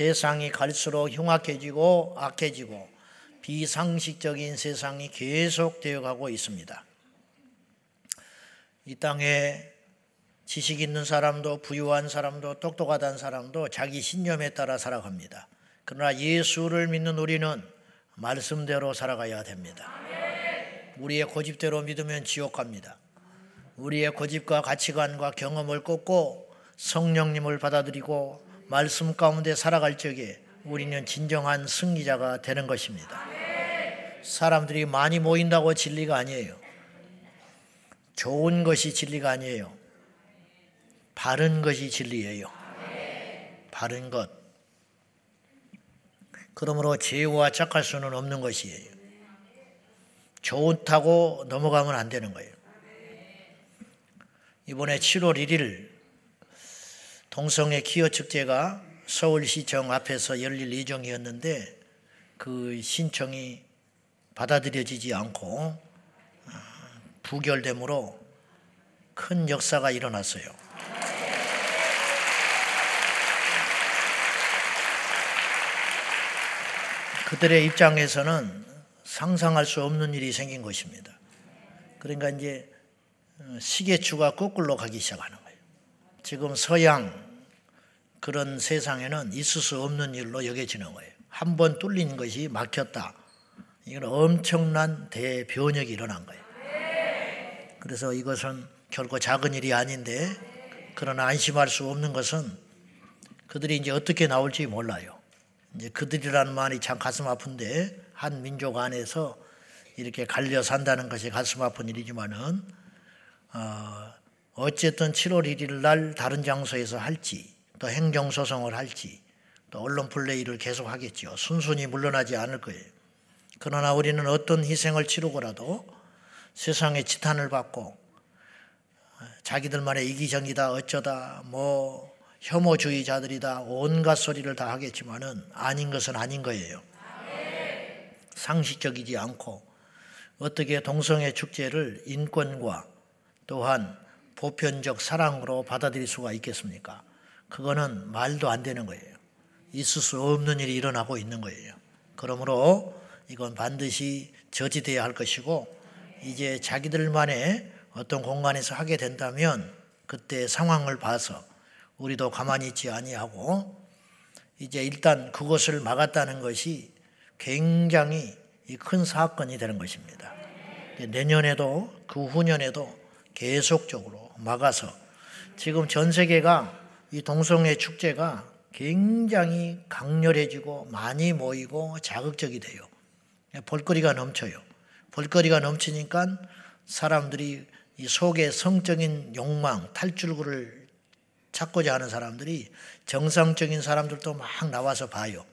세상이 갈수록 흉악해지고 악해지고 비상식적인 세상이 계속 되어 가고 있습니다. 이 땅에 지식 있는 사람도 부유한 사람도 똑똑하다는 사람도 자기 신념에 따라 살아갑니다. 그러나 예수를 믿는 우리는 말씀대로 살아가야 됩니다. 우리의 고집대로 믿으면 지옥 갑니다. 우리의 고집과 가치관과 경험을 꺾고 성령님을 받아들이고 말씀 가운데 살아갈 적에 우리는 진정한 승리자가 되는 것입니다. 사람들이 많이 모인다고 진리가 아니에요. 좋은 것이 진리가 아니에요. 바른 것이 진리예요. 바른 것. 그러므로 죄와 착할 수는 없는 것이에요. 좋다고 넘어가면 안 되는 거예요. 이번에 7월 1일 동성애 기어 축제가 서울시청 앞에서 열릴 예정이었는데 그 신청이 받아들여지지 않고 아, 부결됨으로 큰 역사가 일어났어요. 그들의 입장에서는 상상할 수 없는 일이 생긴 것입니다. 그러니까 이제 어, 시계추가 거꾸로 가기 시작하는. 지금 서양 그런 세상에는 있을 수 없는 일로 여겨지는 거예요. 한 번 뚫린 것이 막혔다. 이건 엄청난 대변혁이 일어난 거예요. 그래서 이것은 결코 작은 일이 아닌데 그러나 안심할 수 없는 것은 그들이 이제 어떻게 나올지 몰라요. 이제 그들이라는 말이 참 가슴 아픈데 한 민족 안에서 이렇게 갈려 산다는 것이 가슴 아픈 일이지만은 어, 어쨌든 7월 1일 날 다른 장소에서 할지 또 행정소송을 할지 또 언론 플레이를 계속 하겠죠. 순순히 물러나지 않을 거예요. 그러나 우리는 어떤 희생을 치르고라도 세상의 지탄을 받고 자기들만의 이기적이다 어쩌다 뭐 혐오주의자들이다 온갖 소리를 다 하겠지만은 아닌 것은 아닌 거예요. 상식적이지 않고 어떻게 동성애 축제를 인권과 또한 보편적 사랑으로 받아들일 수가 있겠습니까? 그거는 말도 안 되는 거예요. 있을 수 없는 일이 일어나고 있는 거예요. 그러므로 이건 반드시 저지돼야 할 것이고 이제 자기들만의 어떤 공간에서 하게 된다면 그때 상황을 봐서 우리도 가만히 있지 아니하고 이제 일단 그것을 막았다는 것이 굉장히 큰 사건이 되는 것입니다. 내년에도 그 후년에도 계속적으로 막아서 지금 전 세계가 이 동성애 축제가 굉장히 강렬해지고 많이 모이고 자극적이 돼요. 볼거리가 넘쳐요. 볼거리가 넘치니까 사람들이 이 속에 성적인 욕망, 탈출구를 찾고자 하는 사람들이 정상적인 사람들도 막 나와서 봐요.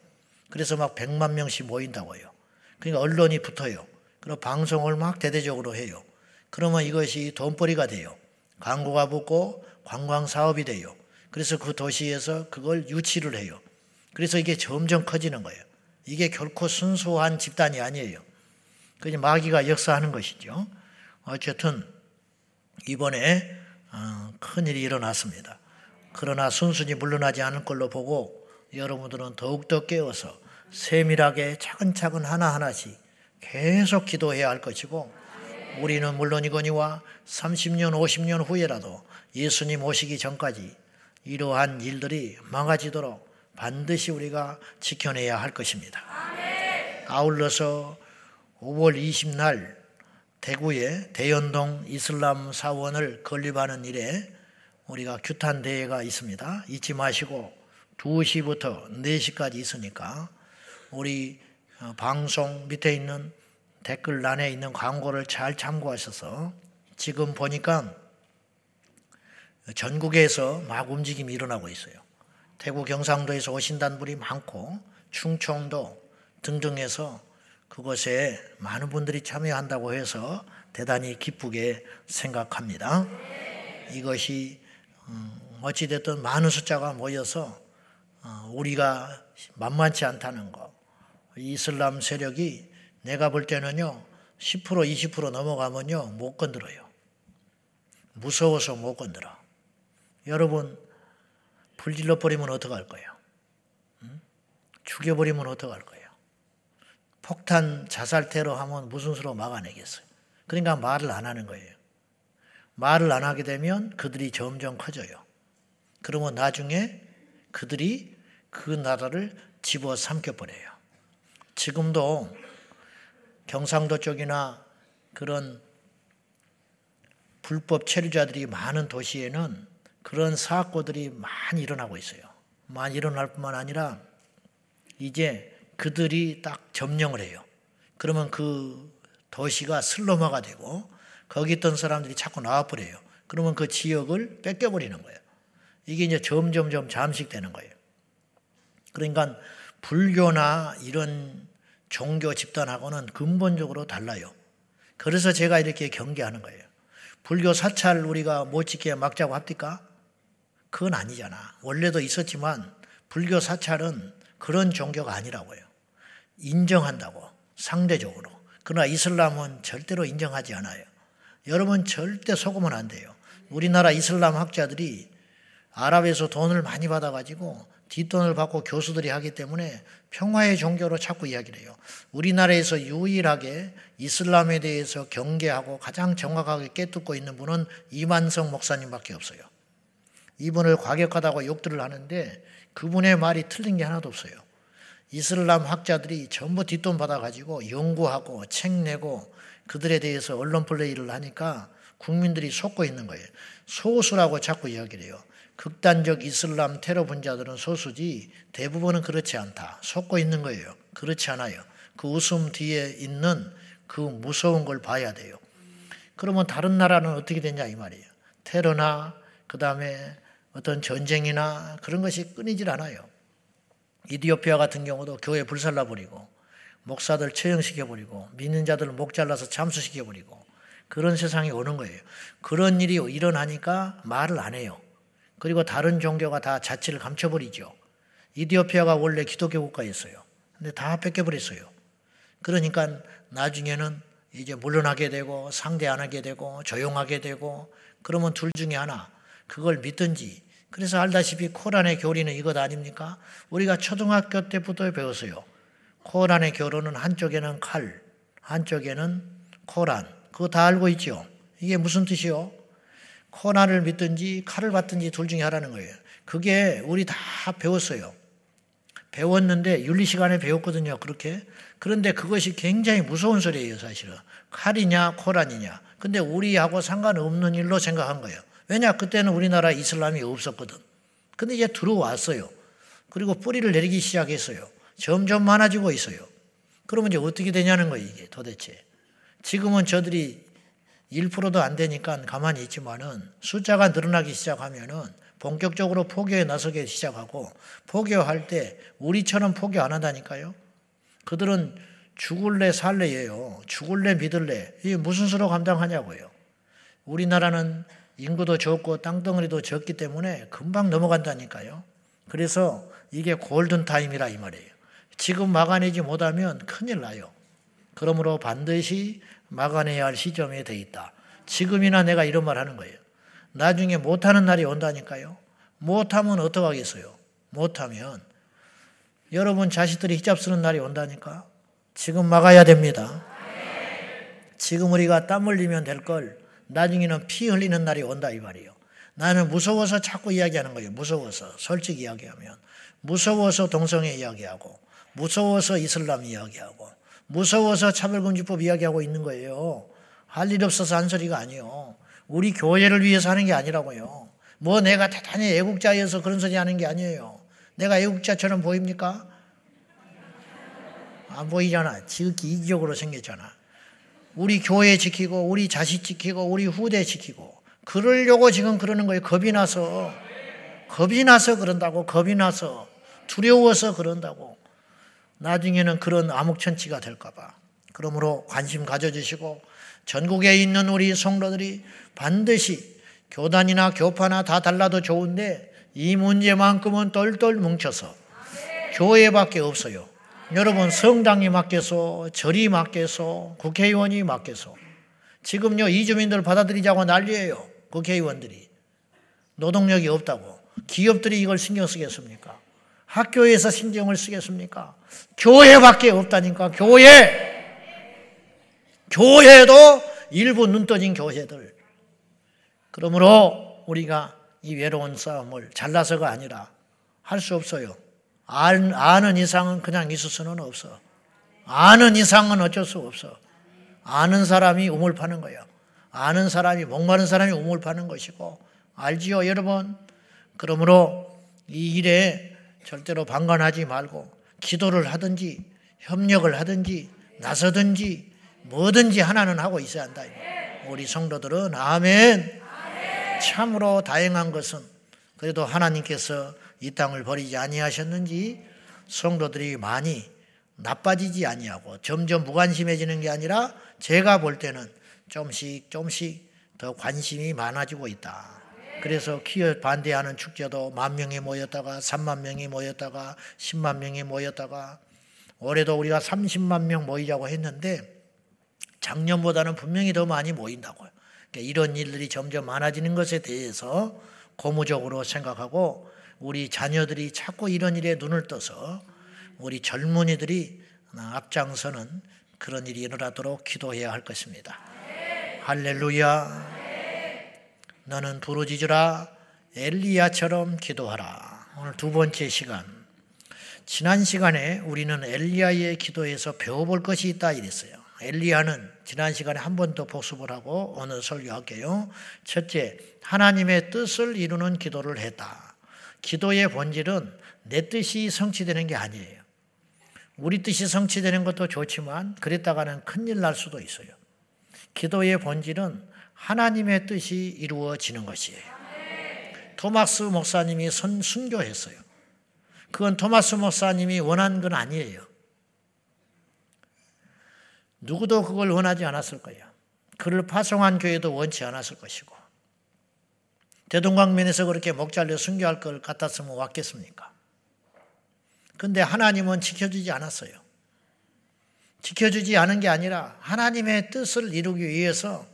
그래서 막 100만 명씩 모인다고 해요. 그러니까 언론이 붙어요. 그리고 방송을 막 대대적으로 해요. 그러면 이것이 돈벌이가 돼요. 광고가 붙고 관광 사업이 돼요. 그래서 그 도시에서 그걸 유치를 해요. 그래서 이게 점점 커지는 거예요. 이게 결코 순수한 집단이 아니에요. 그냥 마귀가 역사하는 것이죠. 어쨌든 이번에 어, 큰 일이 일어났습니다. 그러나 순순히 물러나지 않을 걸로 보고 여러분들은 더욱더 깨어서 세밀하게 차근차근 하나하나씩 계속 기도해야 할 것이고 우리는 물론이거니와 30년, 50년 후에라도 예수님 오시기 전까지 이러한 일들이 망가지도록 반드시 우리가 지켜내야 할 것입니다. 아울러서 5월 20날 대구의 대연동 이슬람 사원을 건립하는 일에 우리가 규탄 대회가 있습니다. 잊지 마시고 2시부터 4시까지 있으니까 우리 어, 방송 밑에 있는 댓글란에 있는 광고를 잘 참고하셔서 지금 보니까 전국에서 막 움직임이 일어나고 있어요. 대구 경상도에서 오신다는 분이 많고 충청도 등등에서 그것에 많은 분들이 참여한다고 해서 대단히 기쁘게 생각합니다. 이것이 음, 어찌됐든 많은 숫자가 모여서 어, 우리가 만만치 않다는 거. 이슬람 세력이 내가 볼 때는요, 10% 20% 넘어가면요, 못 건드려요. 무서워서 못 건드려. 여러분, 불질러 버리면 어떡할 거예요? 응? 죽여버리면 어떡할 거예요? 폭탄 자살 테러 하면 무슨 수로 막아내겠어요? 그러니까 말을 안 하는 거예요. 말을 안 하게 되면 그들이 점점 커져요. 그러면 나중에 그들이 그 나라를 집어 삼켜버려요. 지금도 경상도 쪽이나 그런 불법 체류자들이 많은 도시에는 그런 사고들이 많이 일어나고 있어요. 많이 일어날 뿐만 아니라 이제 그들이 딱 점령을 해요. 그러면 그 도시가 슬로마가 되고 거기 있던 사람들이 자꾸 나와버려요. 그러면 그 지역을 뺏겨버리는 거예요. 이게 이제 점점점 잠식되는 거예요. 그러니까 불교나 이런 종교 집단하고는 근본적으로 달라요. 그래서 제가 이렇게 경계하는 거예요. 불교 사찰 우리가 못지게 막자고 합니까? 그건 아니잖아. 원래도 있었지만 불교 사찰은 그런 종교가 아니라고요. 인정한다고 상대적으로. 그러나 이슬람은 절대로 인정하지 않아요. 여러분 절대 속으면 안 돼요. 우리나라 이슬람 학자들이 아랍에서 돈을 많이 받아가지고 뒷돈을 받고 교수들이 하기 때문에 평화의 종교로 자꾸 이야기를 해요. 우리나라에서 유일하게 이슬람에 대해서 경계하고 가장 정확하게 깨닫고 있는 분은 이만성 목사님밖에 없어요. 이분을 과격하다고 욕들을 하는데 그분의 말이 틀린 게 하나도 없어요. 이슬람 학자들이 전부 뒷돈 받아가지고 연구하고 책 내고 그들에 대해서 언론 플레이를 하니까 국민들이 속고 있는 거예요. 소수라고 자꾸 이야기를 해요. 극단적 이슬람 테러 분자들은 소수지 대부분은 그렇지 않다. 속고 있는 거예요. 그렇지 않아요. 그 웃음 뒤에 있는 그 무서운 걸 봐야 돼요. 그러면 다른 나라는 어떻게 되냐 이 말이에요. 테러나 그 다음에 어떤 전쟁이나 그런 것이 끊이질 않아요. 이디오피아 같은 경우도 교회 불살라 버리고 목사들 처형시켜 버리고 믿는 자들 목 잘라서 잠수시켜 버리고 그런 세상이 오는 거예요. 그런 일이 일어나니까 말을 안 해요. 그리고 다른 종교가 다 자치를 감춰버리죠. 이디오피아가 원래 기독교 국가였어요. 근데 다 뺏겨버렸어요. 그러니까 나중에는 이제 물러나게 되고 상대 안 하게 되고 조용하게 되고 그러면 둘 중에 하나 그걸 믿든지 그래서 알다시피 코란의 교리는 이것 아닙니까? 우리가 초등학교 때부터 배웠어요. 코란의 교로는 한쪽에는 칼, 한쪽에는 코란. 그거 다 알고 있죠? 이게 무슨 뜻이요? 코난을 믿든지 칼을 받든지 둘 중에 하라는 거예요. 그게 우리 다 배웠어요. 배웠는데 윤리 시간에 배웠거든요. 그렇게. 그런데 그것이 굉장히 무서운 소리예요, 사실은. 칼이냐, 코란이냐. 근데 우리하고 상관없는 일로 생각한 거예요. 왜냐? 그때는 우리나라 이슬람이 없었거든. 근데 이제 들어왔어요. 그리고 뿌리를 내리기 시작했어요. 점점 많아지고 있어요. 그러면 이제 어떻게 되냐는 거예요, 이게 도대체. 지금은 저들이 1%도 안 되니까 가만히 있지만은 숫자가 늘어나기 시작하면은 본격적으로 포교에 나서기 시작하고 포교할 때 우리처럼 포교 안 한다니까요. 그들은 죽을래 살래예요. 죽을래 믿을래. 이게 무슨 수로 감당하냐고요. 우리나라는 인구도 적고 땅덩어리도 적기 때문에 금방 넘어간다니까요. 그래서 이게 골든 타임이라 이 말이에요. 지금 막아내지 못하면 큰일 나요. 그러므로 반드시 막아내야 할 시점에 돼 있다. 지금이나 내가 이런 말 하는 거예요. 나중에 못하는 날이 온다니까요. 못하면 어떡하겠어요? 못하면 여러분 자식들이 히잡 쓰는 날이 온다니까. 지금 막아야 됩니다. 지금 우리가 땀 흘리면 될 걸 나중에는 피 흘리는 날이 온다 이 말이에요. 나는 무서워서 자꾸 이야기하는 거예요. 무서워서 솔직히 이야기하면 무서워서 동성애 이야기하고 무서워서 이슬람 이야기하고 무서워서 차별금지법 이야기하고 있는 거예요. 할 일 없어서 한 소리가 아니에요. 우리 교회를 위해서 하는 게 아니라고요. 뭐 내가 대단히 애국자여서 그런 소리 하는 게 아니에요. 내가 애국자처럼 보입니까? 안 보이잖아. 지극히 이기적으로 생겼잖아. 우리 교회 지키고, 우리 자식 지키고, 우리 후대 지키고. 그러려고 지금 그러는 거예요. 겁이 나서. 겁이 나서 그런다고. 겁이 나서. 두려워서 그런다고. 나중에는 그런 암흑천치가 될까봐. 그러므로 관심 가져주시고 전국에 있는 우리 성도들이 반드시 교단이나 교파나 다 달라도 좋은데 이 문제만큼은 똘똘 뭉쳐서 교회밖에 없어요. 여러분 성당이 맡겨서 절이 맡겨서 국회의원이 맡겨서 지금요 이주민들 받아들이자고 난리예요. 국회의원들이 노동력이 없다고 기업들이 이걸 신경 쓰겠습니까? 학교에서 신경을 쓰겠습니까? 교회밖에 없다니까, 교회! 교회도 일부 눈 떠진 교회들. 그러므로 우리가 이 외로운 싸움을 잘나서가 아니라 할 수 없어요. 아는 이상은 그냥 있을 수는 없어. 아는 이상은 어쩔 수 없어. 아는 사람이 우물 파는 거예요. 아는 사람이, 목마른 사람이 우물 파는 것이고, 알지요, 여러분? 그러므로 이 일에 절대로 방관하지 말고, 기도를 하든지, 협력을 하든지, 나서든지, 뭐든지 하나는 하고 있어야 한다. 우리 성도들은, 아멘. 참으로 다행한 것은, 그래도 하나님께서 이 땅을 버리지 아니하셨는지, 성도들이 많이 나빠지지 아니하고 점점 무관심해지는 게 아니라 제가 볼 때는 좀씩 좀씩 더 관심이 많아지고 있다. 그래서 키어 반대하는 축제도 만 명이 모였다가 3만 명이 모였다가 10만 명이 모였다가 올해도 우리가 30만 명 모이자고 했는데 작년보다는 분명히 더 많이 모인다고요. 그러니까 이런 일들이 점점 많아지는 것에 대해서 고무적으로 생각하고 우리 자녀들이 자꾸 이런 일에 눈을 떠서 우리 젊은이들이 앞장서는 그런 일이 일어나도록 기도해야 할 것입니다. 할렐루야. 너는 부르짖으라 엘리야처럼 기도하라. 오늘 두 번째 시간. 지난 시간에 우리는 엘리야의 기도에서 배워볼 것이 있다 이랬어요. 엘리야는 지난 시간에 한 번 더 복습을 하고 오늘 설교할게요. 첫째, 하나님의 뜻을 이루는 기도를 했다. 기도의 본질은 내 뜻이 성취되는 게 아니에요. 우리 뜻이 성취되는 것도 좋지만 그랬다가는 큰일 날 수도 있어요. 기도의 본질은 하나님의 뜻이 이루어지는 것이에요. 토마스 목사님이 선, 순교했어요. 그건 토마스 목사님이 원한 건 아니에요. 누구도 그걸 원하지 않았을 거예요. 그를 파송한 교회도 원치 않았을 것이고. 대동강면에서 그렇게 목 잘려 순교할 걸 같았으면 왔겠습니까? 근데 하나님은 지켜주지 않았어요. 지켜주지 않은 게 아니라 하나님의 뜻을 이루기 위해서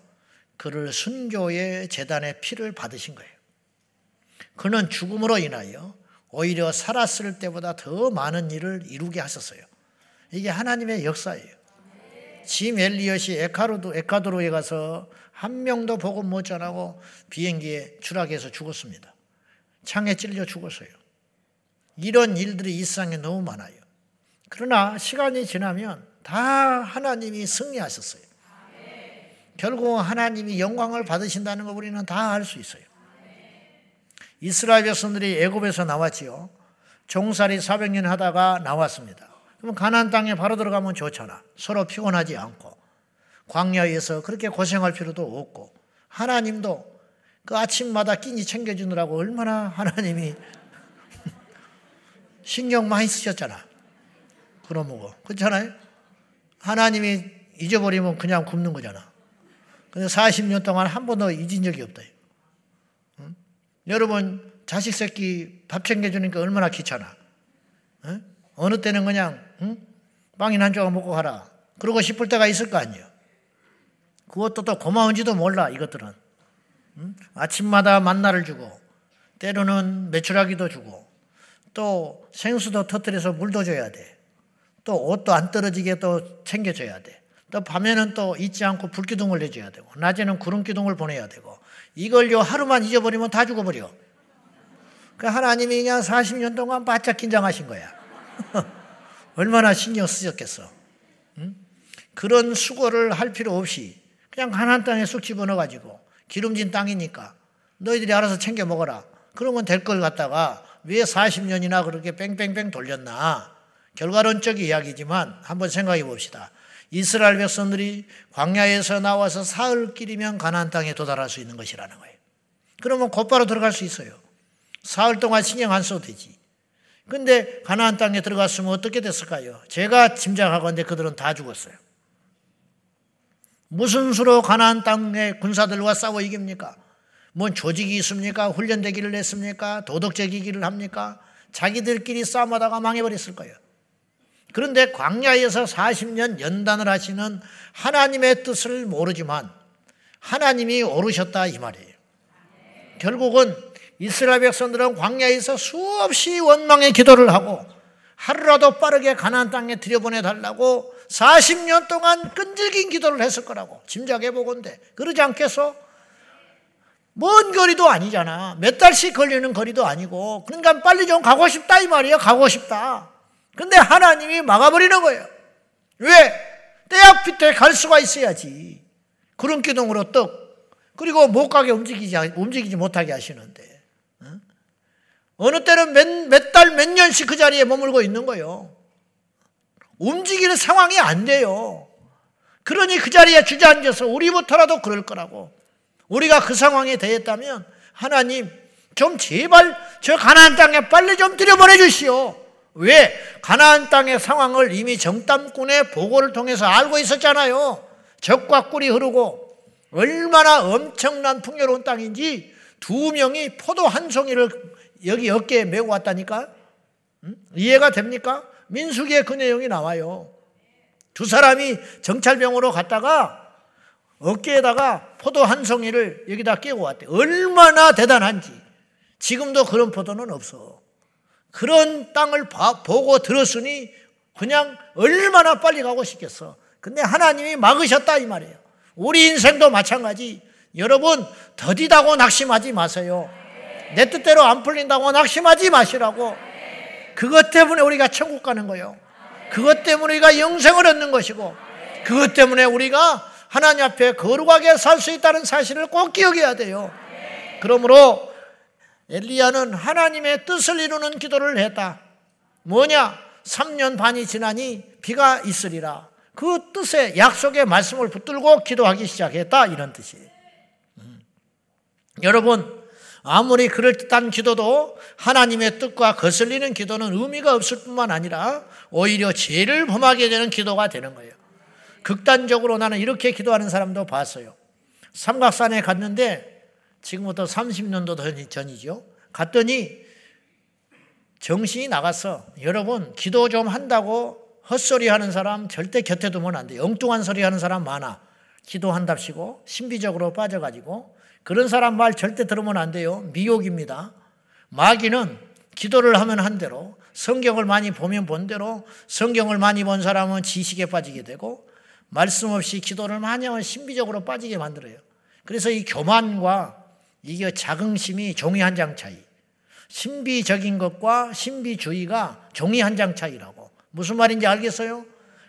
그를 순교의 재단의 피를 받으신 거예요. 그는 죽음으로 인하여 오히려 살았을 때보다 더 많은 일을 이루게 하셨어요. 이게 하나님의 역사예요. 짐 엘리엇이 에카로도, 에카도로에 가서 한 명도 복음 못 전하고 비행기에 추락해서 죽었습니다. 창에 찔려 죽었어요. 이런 일들이 일상에 너무 많아요. 그러나 시간이 지나면 다 하나님이 승리하셨어요. 결국 하나님이 영광을 받으신다는 거 우리는 다 알 수 있어요. 이스라엘 백성들이 애굽에서 나왔지요. 종살이 400년 하다가 나왔습니다. 그럼 가나안 땅에 바로 들어가면 좋잖아. 서로 피곤하지 않고 광야에서 그렇게 고생할 필요도 없고 하나님도 그 아침마다 끼니 챙겨주느라고 얼마나 하나님이 신경 많이 쓰셨잖아. 뭐고. 그렇잖아요? 하나님이 잊어버리면 그냥 굶는 거잖아. 근데 40년 동안 한 번도 잊은 적이 없다. 응? 여러분, 자식 새끼 밥 챙겨주니까 얼마나 귀찮아. 응? 어느 때는 그냥, 응? 빵이나 한 조각 먹고 가라. 그러고 싶을 때가 있을 거 아니에요. 그것도 또 고마운지도 몰라, 이것들은. 아침마다 만나를 주고, 때로는 매출하기도 주고, 또 생수도 터뜨려서 물도 줘야 돼. 또 옷도 안 떨어지게 또 챙겨줘야 돼. 또 밤에는 또 잊지 않고 불기둥을 내줘야 되고, 낮에는 구름기둥을 보내야 되고, 이걸 요, 하루만 잊어버리면 다 죽어버려. 그 하나님이 그냥 40년 동안 바짝 긴장하신 거야. 얼마나 신경 쓰셨겠어. 응? 그런 수고를 할 필요 없이 그냥 가난 땅에 쑥 집어넣어가지고 기름진 땅이니까 너희들이 알아서 챙겨 먹어라. 그러면 될 걸 갖다가 왜 40년이나 그렇게 뺑뺑뺑 돌렸나? 결과론적 이야기지만 한번 생각해 봅시다. 이스라엘 백성들이 광야에서 나와서 사흘길이면 가나안 땅에 도달할 수 있는 것이라는 거예요. 그러면 곧바로 들어갈 수 있어요. 사흘 동안 신경 안 써도 되지. 근데 가나안 땅에 들어갔으면 어떻게 됐을까요? 제가 짐작하건데 그들은 다 죽었어요. 무슨 수로 가나안 땅의 군사들과 싸워 이깁니까? 뭔 조직이 있습니까? 훈련되기를 했습니까? 도덕적이기를 합니까? 자기들끼리 싸움하다가 망해버렸을 거예요. 그런데 광야에서 40년 연단을 하시는 하나님의 뜻을 모르지만 하나님이 오르셨다 이 말이에요. 결국은 이스라엘 백성들은 광야에서 수없이 원망의 기도를 하고 하루라도 빠르게 가나안 땅에 들여보내 달라고 40년 동안 끈질긴 기도를 했을 거라고 짐작해 보건데 그러지 않겠어? 먼 거리도 아니잖아. 몇 달씩 걸리는 거리도 아니고 그러니까 빨리 좀 가고 싶다 이 말이야. 가고 싶다. 근데 하나님이 막아버리는 거예요. 왜? 때 앞이 때갈 수가 있어야지. 그런 기둥으로 떡 그리고 못 가게 움직이지 움직이지 못하게 하시는데 어느 때는 몇 달, 몇 년씩 그 자리에 머물고 있는 거예요. 움직이는 상황이 안 돼요. 그러니 그 자리에 주저앉아서 우리부터라도 그럴 거라고. 우리가 그 상황에 대했다면 하나님 좀 제발 저 가나안 땅에 빨리 좀 들여보내 주시오. 왜? 가나안 땅의 상황을 이미 정탐꾼의 보고를 통해서 알고 있었잖아요. 적과 꿀이 흐르고 얼마나 엄청난 풍요로운 땅인지 두 명이 포도 한 송이를 여기 어깨에 메고 왔다니까? 음? 이해가 됩니까? 민수기에 그 내용이 나와요. 두 사람이 정찰병으로 갔다가 어깨에다가 포도 한 송이를 여기다 끼고 왔대. 얼마나 대단한지. 지금도 그런 포도는 없어. 그런 땅을 보고 들었으니 그냥 얼마나 빨리 가고 싶겠어. 근데 하나님이 막으셨다 이 말이에요. 우리 인생도 마찬가지. 여러분 더디다고 낙심하지 마세요. 내 뜻대로 안 풀린다고 낙심하지 마시라고. 그것 때문에 우리가 천국 가는 거예요. 그것 때문에 우리가 영생을 얻는 것이고 그것 때문에 우리가 하나님 앞에 거룩하게 살 수 있다는 사실을 꼭 기억해야 돼요. 그러므로 엘리야는 하나님의 뜻을 이루는 기도를 했다. 뭐냐? 3년 반이 지나니 비가 있으리라. 그 뜻의 약속의 말씀을 붙들고 기도하기 시작했다. 이런 뜻이. 음. 여러분, 아무리 그럴듯한 기도도 하나님의 뜻과 거슬리는 기도는 의미가 없을 뿐만 아니라 오히려 죄를 범하게 되는 기도가 되는 거예요. 극단적으로 나는 이렇게 기도하는 사람도 봤어요. 삼각산에 갔는데 지금부터 30년도 전이죠. 갔더니 정신이 나갔어. 여러분, 기도 좀 한다고 헛소리 하는 사람 절대 곁에 두면 안 돼요. 엉뚱한 소리 하는 사람 많아. 기도한답시고 신비적으로 빠져가지고 그런 사람 말 절대 들으면 안 돼요. 미혹입니다. 마귀는 기도를 하면 한 대로 성경을 많이 보면 본 대로 성경을 많이 본 사람은 지식에 빠지게 되고 말씀 없이 기도를 많이 하면 신비적으로 빠지게 만들어요. 그래서 이 교만과 이게 자긍심이 종이 한 장 차이. 신비적인 것과 신비주의가 종이 한 장 차이라고. 무슨 말인지 알겠어요?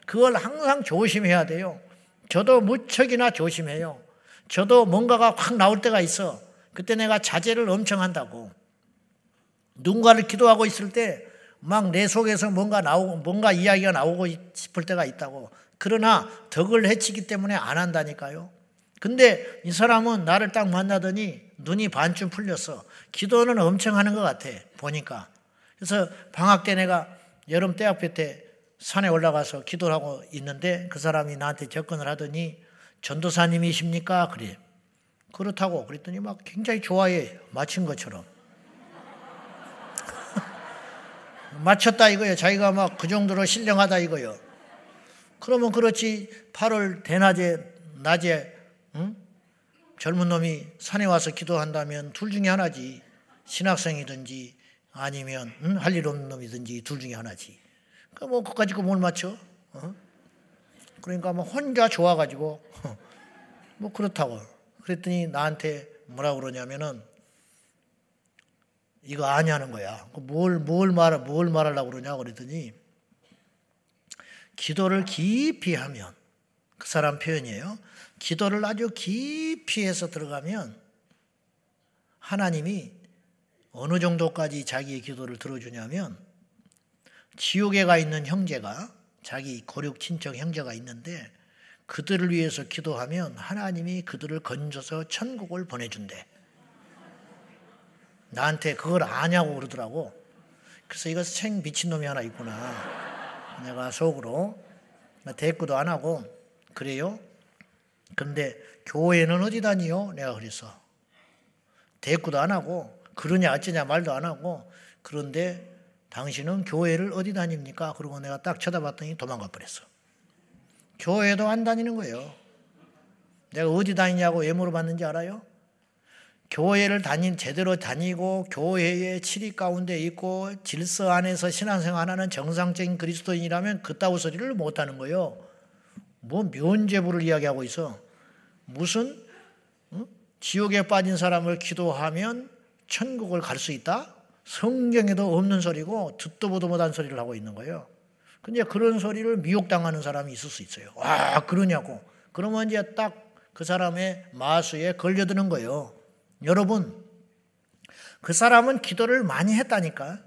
그걸 항상 조심해야 돼요. 저도 무척이나 조심해요. 저도 뭔가가 확 나올 때가 있어. 그때 내가 자제를 엄청 한다고. 누군가를 기도하고 있을 때 막 내 속에서 뭔가 나오고, 뭔가 이야기가 나오고 싶을 때가 있다고. 그러나 덕을 해치기 때문에 안 한다니까요. 근데 이 사람은 나를 딱 만나더니 눈이 반쯤 풀렸어. 기도는 엄청 하는 것 같아. 보니까. 그래서 방학 때 내가 여름 대학교 때 산에 올라가서 기도를 하고 있는데 그 사람이 나한테 접근을 하더니 전도사님이십니까? 그래. 그렇다고 그랬더니 막 굉장히 좋아해. 맞힌 것처럼. 맞췄다 이거예요. 자기가 막 그 정도로 신령하다 이거예요. 그러면 그렇지 8월 대낮에 낮에 응? 젊은 놈이 산에 와서 기도한다면 둘 중에 하나지. 신학생이든지 아니면 응? 할일 없는 놈이든지 둘 중에 하나지. 그러니까 그거 가지고 뭘 맞춰? 어? 그러니까 뭐 혼자 좋아가지고 뭐 그렇다고 그랬더니 나한테 뭐라 그러냐면은 이거 아냐는 거야. 뭘, 뭘 말, 뭘 말하려고 그러냐 그랬더니 기도를 깊이 하면 그 사람 표현이에요. 기도를 아주 깊이 해서 들어가면 하나님이 어느 정도까지 자기의 기도를 들어주냐면 지옥에 가 있는 형제가 자기 고륙 친척 형제가 있는데 그들을 위해서 기도하면 하나님이 그들을 건져서 천국을 보내준대. 나한테 그걸 아냐고 그러더라고. 그래서 이거 생 미친놈이 하나 있구나. 내가 속으로 대꾸도 안 하고 그래요? 근데 교회는 어디 다니요? 내가 그랬어. 대꾸도 안 하고 그러냐 어쩌냐 말도 안 하고 그런데 당신은 교회를 어디 다닙니까? 그러고 내가 딱 쳐다봤더니 도망가 버렸어. 교회도 안 다니는 거예요. 내가 어디 다니냐고 왜 물어봤는지 알아요? 교회를 다닌 제대로 다니고 교회의 치리 가운데 있고 질서 안에서 신앙생활하는 정상적인 그리스도인이라면 그따위 소리를 못 하는 거요. 뭐 면죄부를 이야기하고 있어. 무슨 어? 지옥에 빠진 사람을 기도하면 천국을 갈 수 있다? 성경에도 없는 소리고 듣도 보도 못한 소리를 하고 있는 거예요. 근데 그런 소리를 미혹당하는 사람이 있을 수 있어요. 와, 그러냐고. 그러면 이제 딱 그 사람의 마수에 걸려드는 거예요. 여러분, 그 사람은 기도를 많이 했다니까.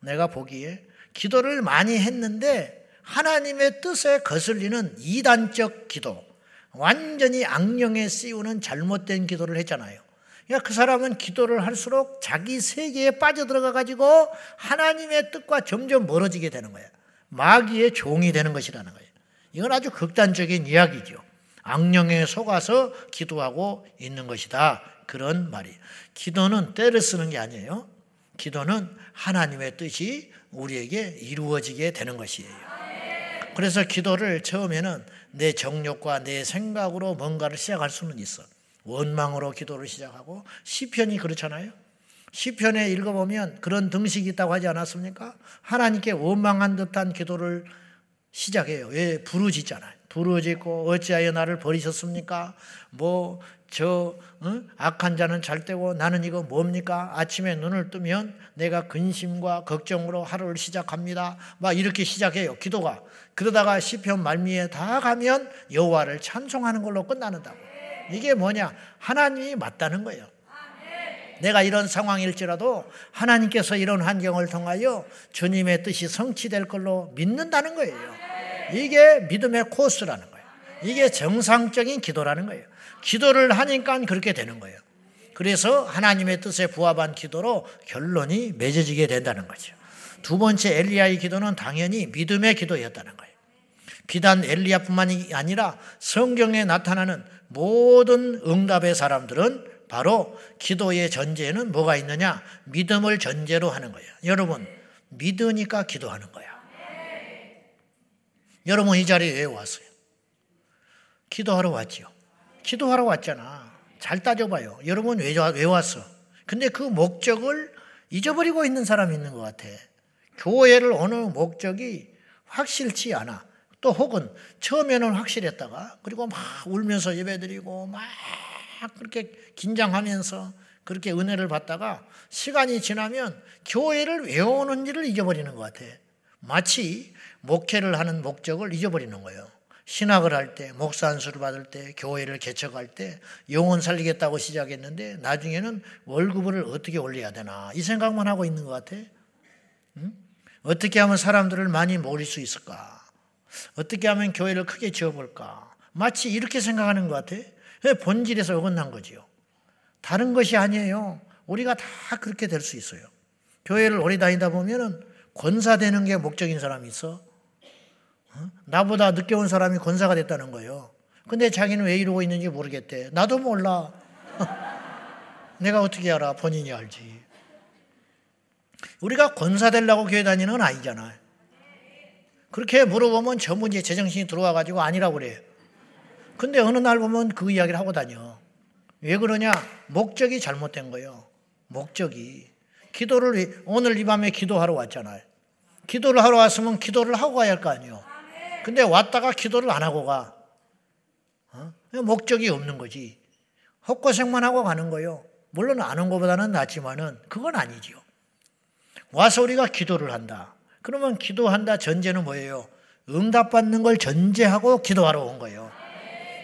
내가 보기에. 기도를 많이 했는데 하나님의 뜻에 거슬리는 이단적 기도, 완전히 악령에 씌우는 잘못된 기도를 했잖아요. 그러니까 그 사람은 기도를 할수록 자기 세계에 빠져들어가 가지고 하나님의 뜻과 점점 멀어지게 되는 거예요. 마귀의 종이 되는 것이라는 거예요. 이건 아주 극단적인 이야기죠. 악령에 속아서 기도하고 있는 것이다. 그런 말이. 기도는 때를 쓰는 게 아니에요. 기도는 하나님의 뜻이 우리에게 이루어지게 되는 것이에요. 그래서 기도를 처음에는 내 정욕과 내 생각으로 뭔가를 시작할 수는 있어. 원망으로 기도를 시작하고 시편이 그렇잖아요. 시편에 읽어보면 그런 등식이 있다고 하지 않았습니까? 하나님께 원망한 듯한 기도를 시작해요. 왜 부르짖잖아요. 부르짖고 어찌하여 나를 버리셨습니까? 뭐저 악한 자는 잘 때고 나는 이거 뭡니까? 아침에 눈을 뜨면 내가 근심과 걱정으로 하루를 시작합니다. 막 이렇게 시작해요. 기도가. 그러다가 시편 말미에 다 가면 여호와를 찬송하는 걸로 끝나는다고. 이게 뭐냐? 하나님이 맞다는 거예요. 내가 이런 상황일지라도 하나님께서 이런 환경을 통하여 주님의 뜻이 성취될 걸로 믿는다는 거예요. 이게 믿음의 코스라는 거예요. 이게 정상적인 기도라는 거예요. 기도를 하니까 그렇게 되는 거예요. 그래서 하나님의 뜻에 부합한 기도로 결론이 맺어지게 된다는 거죠. 두 번째 엘리야의 기도는 당연히 믿음의 기도였다는 거예요. 비단 엘리야뿐만이 아니라 성경에 나타나는 모든 응답의 사람들은 바로 기도의 전제에는 뭐가 있느냐? 믿음을 전제로 하는 거예요. 여러분, 믿으니까 기도하는 거야. 여러분 이 자리에 왜 왔어요? 기도하러 왔지요. 기도하러 왔잖아. 잘 따져봐요. 여러분 왜, 왜 왔어? 근데 그 목적을 잊어버리고 있는 사람이 있는 것 같아. 교회를 어느 목적이 확실치 않아. 또 혹은 처음에는 확실했다가 그리고 막 울면서 예배드리고 막 그렇게 긴장하면서 그렇게 은혜를 받다가 시간이 지나면 교회를 외우는지를 잊어버리는 것 같아. 마치 목회를 하는 목적을 잊어버리는 거예요. 신학을 할 때, 목사 안수를 받을 때, 교회를 개척할 때 영혼 살리겠다고 시작했는데 나중에는 월급을 어떻게 올려야 되나 이 생각만 하고 있는 것 같아. 응? 어떻게 하면 사람들을 많이 모일 수 있을까? 어떻게 하면 교회를 크게 지어볼까? 마치 이렇게 생각하는 것 같아. 본질에서 어긋난 거지요. 다른 것이 아니에요. 우리가 다 그렇게 될 수 있어요. 교회를 오래 다니다 보면은 권사되는 게 목적인 사람이 있어. 어? 나보다 늦게 온 사람이 권사가 됐다는 거예요. 근데 자기는 왜 이러고 있는지 모르겠대. 나도 몰라. 내가 어떻게 알아? 본인이 알지. 우리가 권사 되려고 교회 다니는 건 아니잖아요. 그렇게 물어보면 전부 이제 제정신이 들어와가지고 아니라고 그래. 근데 어느 날 보면 그 이야기를 하고 다녀. 왜 그러냐? 목적이 잘못된 거예요. 목적이. 기도를, 오늘 이 밤에 기도하러 왔잖아요. 기도를 하러 왔으면 기도를 하고 가야 할 거 아니에요. 근데 왔다가 기도를 안 하고 가. 어? 목적이 없는 거지. 헛고생만 하고 가는 거예요. 물론 아는 것보다는 낫지만은 그건 아니지요. 와서 우리가 기도를 한다. 그러면 기도한다 전제는 뭐예요? 응답받는 걸 전제하고 기도하러 온 거예요.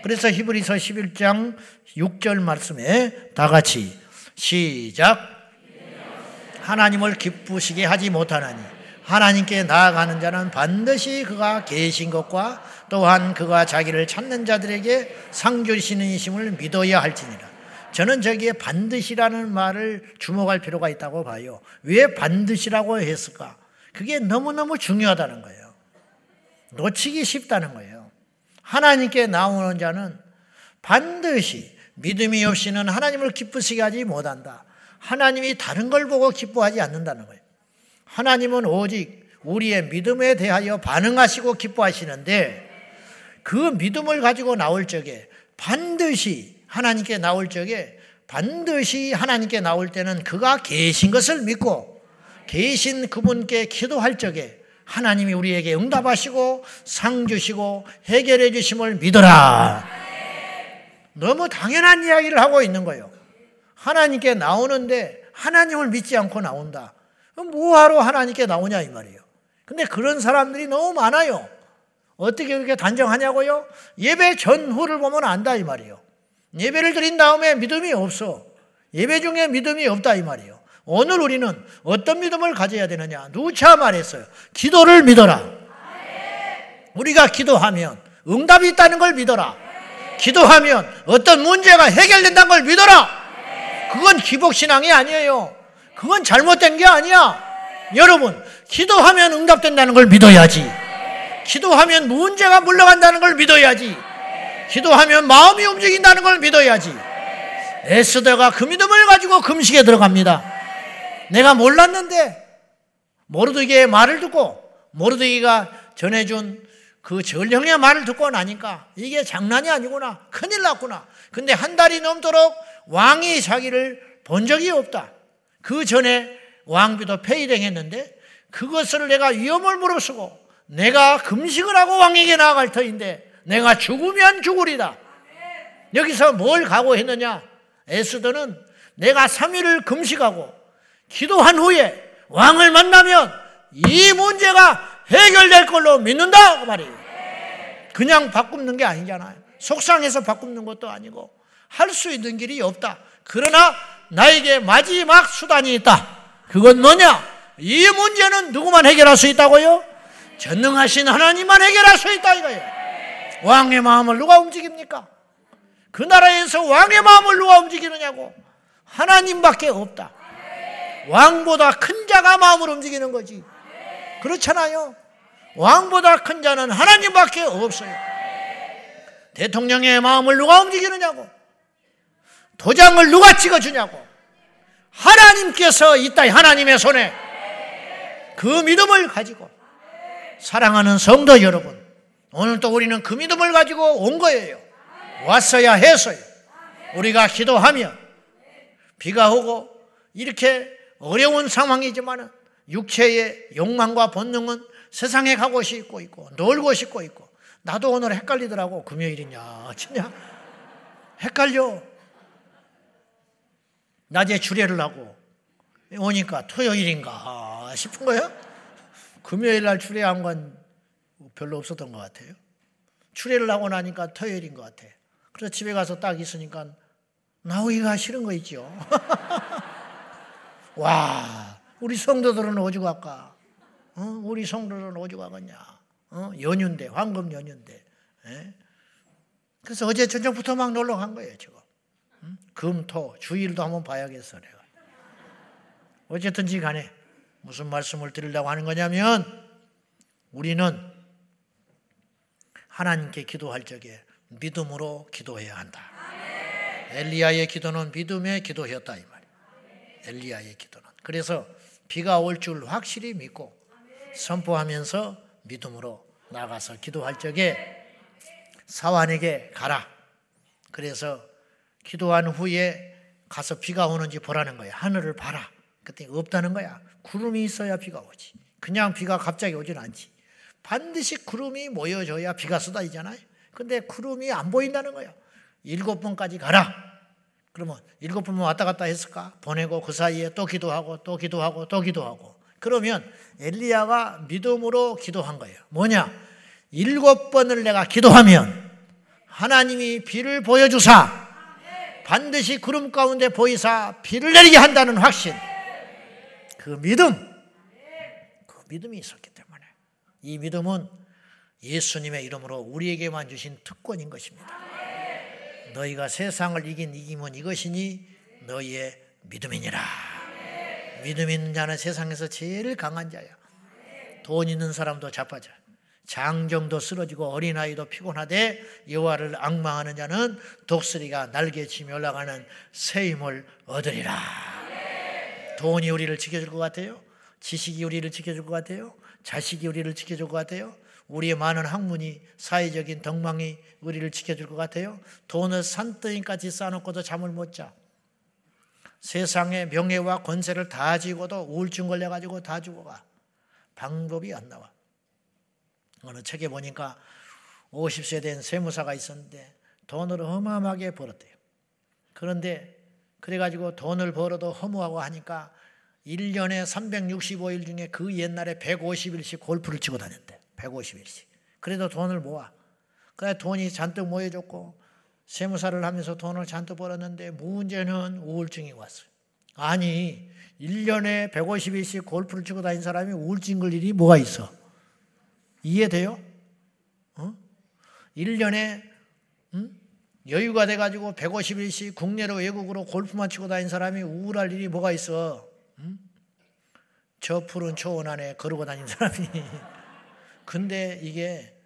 그래서 히브리서 11장 6절 말씀에 다 같이 시작 하나님을 기쁘시게 하지 못하나니 하나님께 나아가는 자는 반드시 그가 계신 것과 또한 그가 자기를 찾는 자들에게 상 주시는 이심을 믿어야 할지니라. 저는 저기에 반드시라는 말을 주목할 필요가 있다고 봐요. 왜 반드시라고 했을까? 그게 너무너무 중요하다는 거예요. 놓치기 쉽다는 거예요. 하나님께 나오는 자는 반드시 믿음이 없이는 하나님을 기쁘시게 하지 못한다. 하나님이 다른 걸 보고 기뻐하지 않는다는 거예요. 하나님은 오직 우리의 믿음에 대하여 반응하시고 기뻐하시는데 그 믿음을 가지고 나올 적에 반드시 하나님께 나올 적에 반드시 하나님께 나올 때는 그가 계신 것을 믿고 계신 그분께 기도할 적에 하나님이 우리에게 응답하시고 상 주시고 해결해 주심을 믿어라. 너무 당연한 이야기를 하고 있는 거예요. 하나님께 나오는데 하나님을 믿지 않고 나온다. 뭐하러 하나님께 나오냐 이 말이에요. 근데 그런 사람들이 너무 많아요. 어떻게 그렇게 단정하냐고요? 예배 전후를 보면 안다 이 말이에요. 예배를 드린 다음에 믿음이 없어. 예배 중에 믿음이 없다 이 말이에요. 오늘 우리는 어떤 믿음을 가져야 되느냐? 누차 말했어요. 기도를 믿어라. 우리가 기도하면 응답이 있다는 걸 믿어라. 기도하면 어떤 문제가 해결된다는 걸 믿어라. 그건 기복신앙이 아니에요. 그건 잘못된 게 아니야. 여러분, 기도하면 응답된다는 걸 믿어야지. 기도하면 문제가 물러간다는 걸 믿어야지. 기도하면 마음이 움직인다는 걸 믿어야지. 에스더가 그 믿음을 가지고 금식에 들어갑니다. 내가 몰랐는데 모르드기의 말을 듣고 모르드기가 전해준 그 전령의 말을 듣고 나니까 이게 장난이 아니구나. 큰일 났구나. 근데 한 달이 넘도록 왕이 자기를 본 적이 없다. 그 전에 왕비도 폐위당했는데 그것을 내가 위험을 무릅쓰고 내가 금식을 하고 왕에게 나아갈 터인데 내가 죽으면 죽으리다. 여기서 뭘 각오했느냐? 에스더는 내가 3일을 금식하고 기도한 후에 왕을 만나면 이 문제가 해결될 걸로 믿는다 그 말이에요. 그냥 바꾸는 게 아니잖아요. 속상해서 바꾸는 것도 아니고 할 수 있는 길이 없다. 그러나 나에게 마지막 수단이 있다. 그건 뭐냐? 이 문제는 누구만 해결할 수 있다고요? 전능하신 하나님만 해결할 수 있다 이거예요. 왕의 마음을 누가 움직입니까? 그 나라에서 왕의 마음을 누가 움직이느냐고? 하나님밖에 없다. 왕보다 큰 자가 마음을 움직이는 거지. 그렇잖아요. 왕보다 큰 자는 하나님밖에 없어요. 대통령의 마음을 누가 움직이느냐고. 도장을 누가 찍어주냐고. 하나님께서 있다. 하나님의 손에. 그 믿음을 가지고 사랑하는 성도 여러분. 오늘 또 우리는 그 믿음을 가지고 온 거예요. 왔어야 했어요. 우리가 기도하면 비가 오고 이렇게 어려운 상황이지만 육체의 욕망과 본능은 세상에 가고 싶고 있고 놀고 싶고 있고 나도 오늘 헷갈리더라고. 금요일이냐? 진짜 헷갈려. 낮에 주례를 하고 오니까 토요일인가 싶은 거예요 금요일 날 주례한 건 별로 없었던 것 같아요 추례를 하고 나니까 토요일인 것 같아 그래서 집에 가서 딱 있으니까 나오기가 싫은 거 있죠 와, 우리 성도들은 어디 갈까? 어? 우리 성도들은 어디 가겠냐? 어? 연휴인데, 황금 연휴인데. 예? 그래서 어제 저녁부터 막 놀러 간 거예요, 지금. 음? 금, 토, 주일도 한번 봐야겠어, 내가. 어쨌든지 간에 무슨 말씀을 드리려고 하는 거냐면 우리는 하나님께 기도할 적에 믿음으로 기도해야 한다. 엘리야의 기도는 믿음의 기도였다 이 말. 엘리야의 기도는. 그래서 비가 올 줄 확실히 믿고 선포하면서 믿음으로 나가서 기도할 적에 사환에게 가라. 그래서 기도한 후에 가서 비가 오는지 보라는 거야. 하늘을 봐라. 그때 없다는 거야. 구름이 있어야 비가 오지. 그냥 비가 갑자기 오진 않지. 반드시 구름이 모여져야 비가 쏟아지잖아요. 근데 구름이 안 보인다는 거야. 일곱 번까지 가라. 그러면 일곱 번만 왔다 갔다 했을까? 보내고 그 사이에 또 기도하고 또 기도하고 또 기도하고. 그러면 엘리야가 믿음으로 기도한 거예요. 뭐냐? 일곱 번을 내가 기도하면 하나님이 비를 보여주사 반드시 구름 가운데 보이사 비를 내리게 한다는 확신. 그 믿음. 그 믿음이 있었기 이 믿음은 예수님의 이름으로 우리에게만 주신 특권인 것입니다. 너희가 세상을 이긴 이김은 이것이니 너희의 믿음이니라. 믿음 있는 자는 세상에서 제일 강한 자야. 돈 있는 사람도 자빠져. 장정도 쓰러지고 어린아이도 피곤하되 여호와를 악망하는 자는 독수리가 날개치며 올라가는 새 힘을 얻으리라. 돈이 우리를 지켜줄 것 같아요? 지식이 우리를 지켜줄 것 같아요? 자식이 우리를 지켜줄 것 같아요? 우리의 많은 학문이 사회적인 덕망이 우리를 지켜줄 것 같아요. 돈을 산더미까지 쌓아놓고도 잠을 못 자. 세상의 명예와 권세를 다 지고도 우울증 걸려가지고 다 죽어가. 방법이 안 나와. 어느 책에 보니까 50세 된 세무사가 있었는데 돈을 어마어마하게 벌었대요. 그런데 그래가지고 돈을 벌어도 허무하고 하니까 1년에 365일 중에 그 옛날에 150일씩 골프를 치고 다녔대. 150일씩. 그래도 돈을 모아. 그래 돈이 잔뜩 모여졌고 세무사를 하면서 돈을 잔뜩 벌었는데 문제는 우울증이 왔어요. 아니 1년에 150일씩 골프를 치고 다닌 사람이 우울증 걸 일이 뭐가 있어? 이해돼요? 어? 1년에 음? 여유가 돼가지고 150일씩 국내로 외국으로 골프만 치고 다닌 사람이 우울할 일이 뭐가 있어? 음? 저 푸른 초원 안에 걸어고 다닌 사람이 근데 이게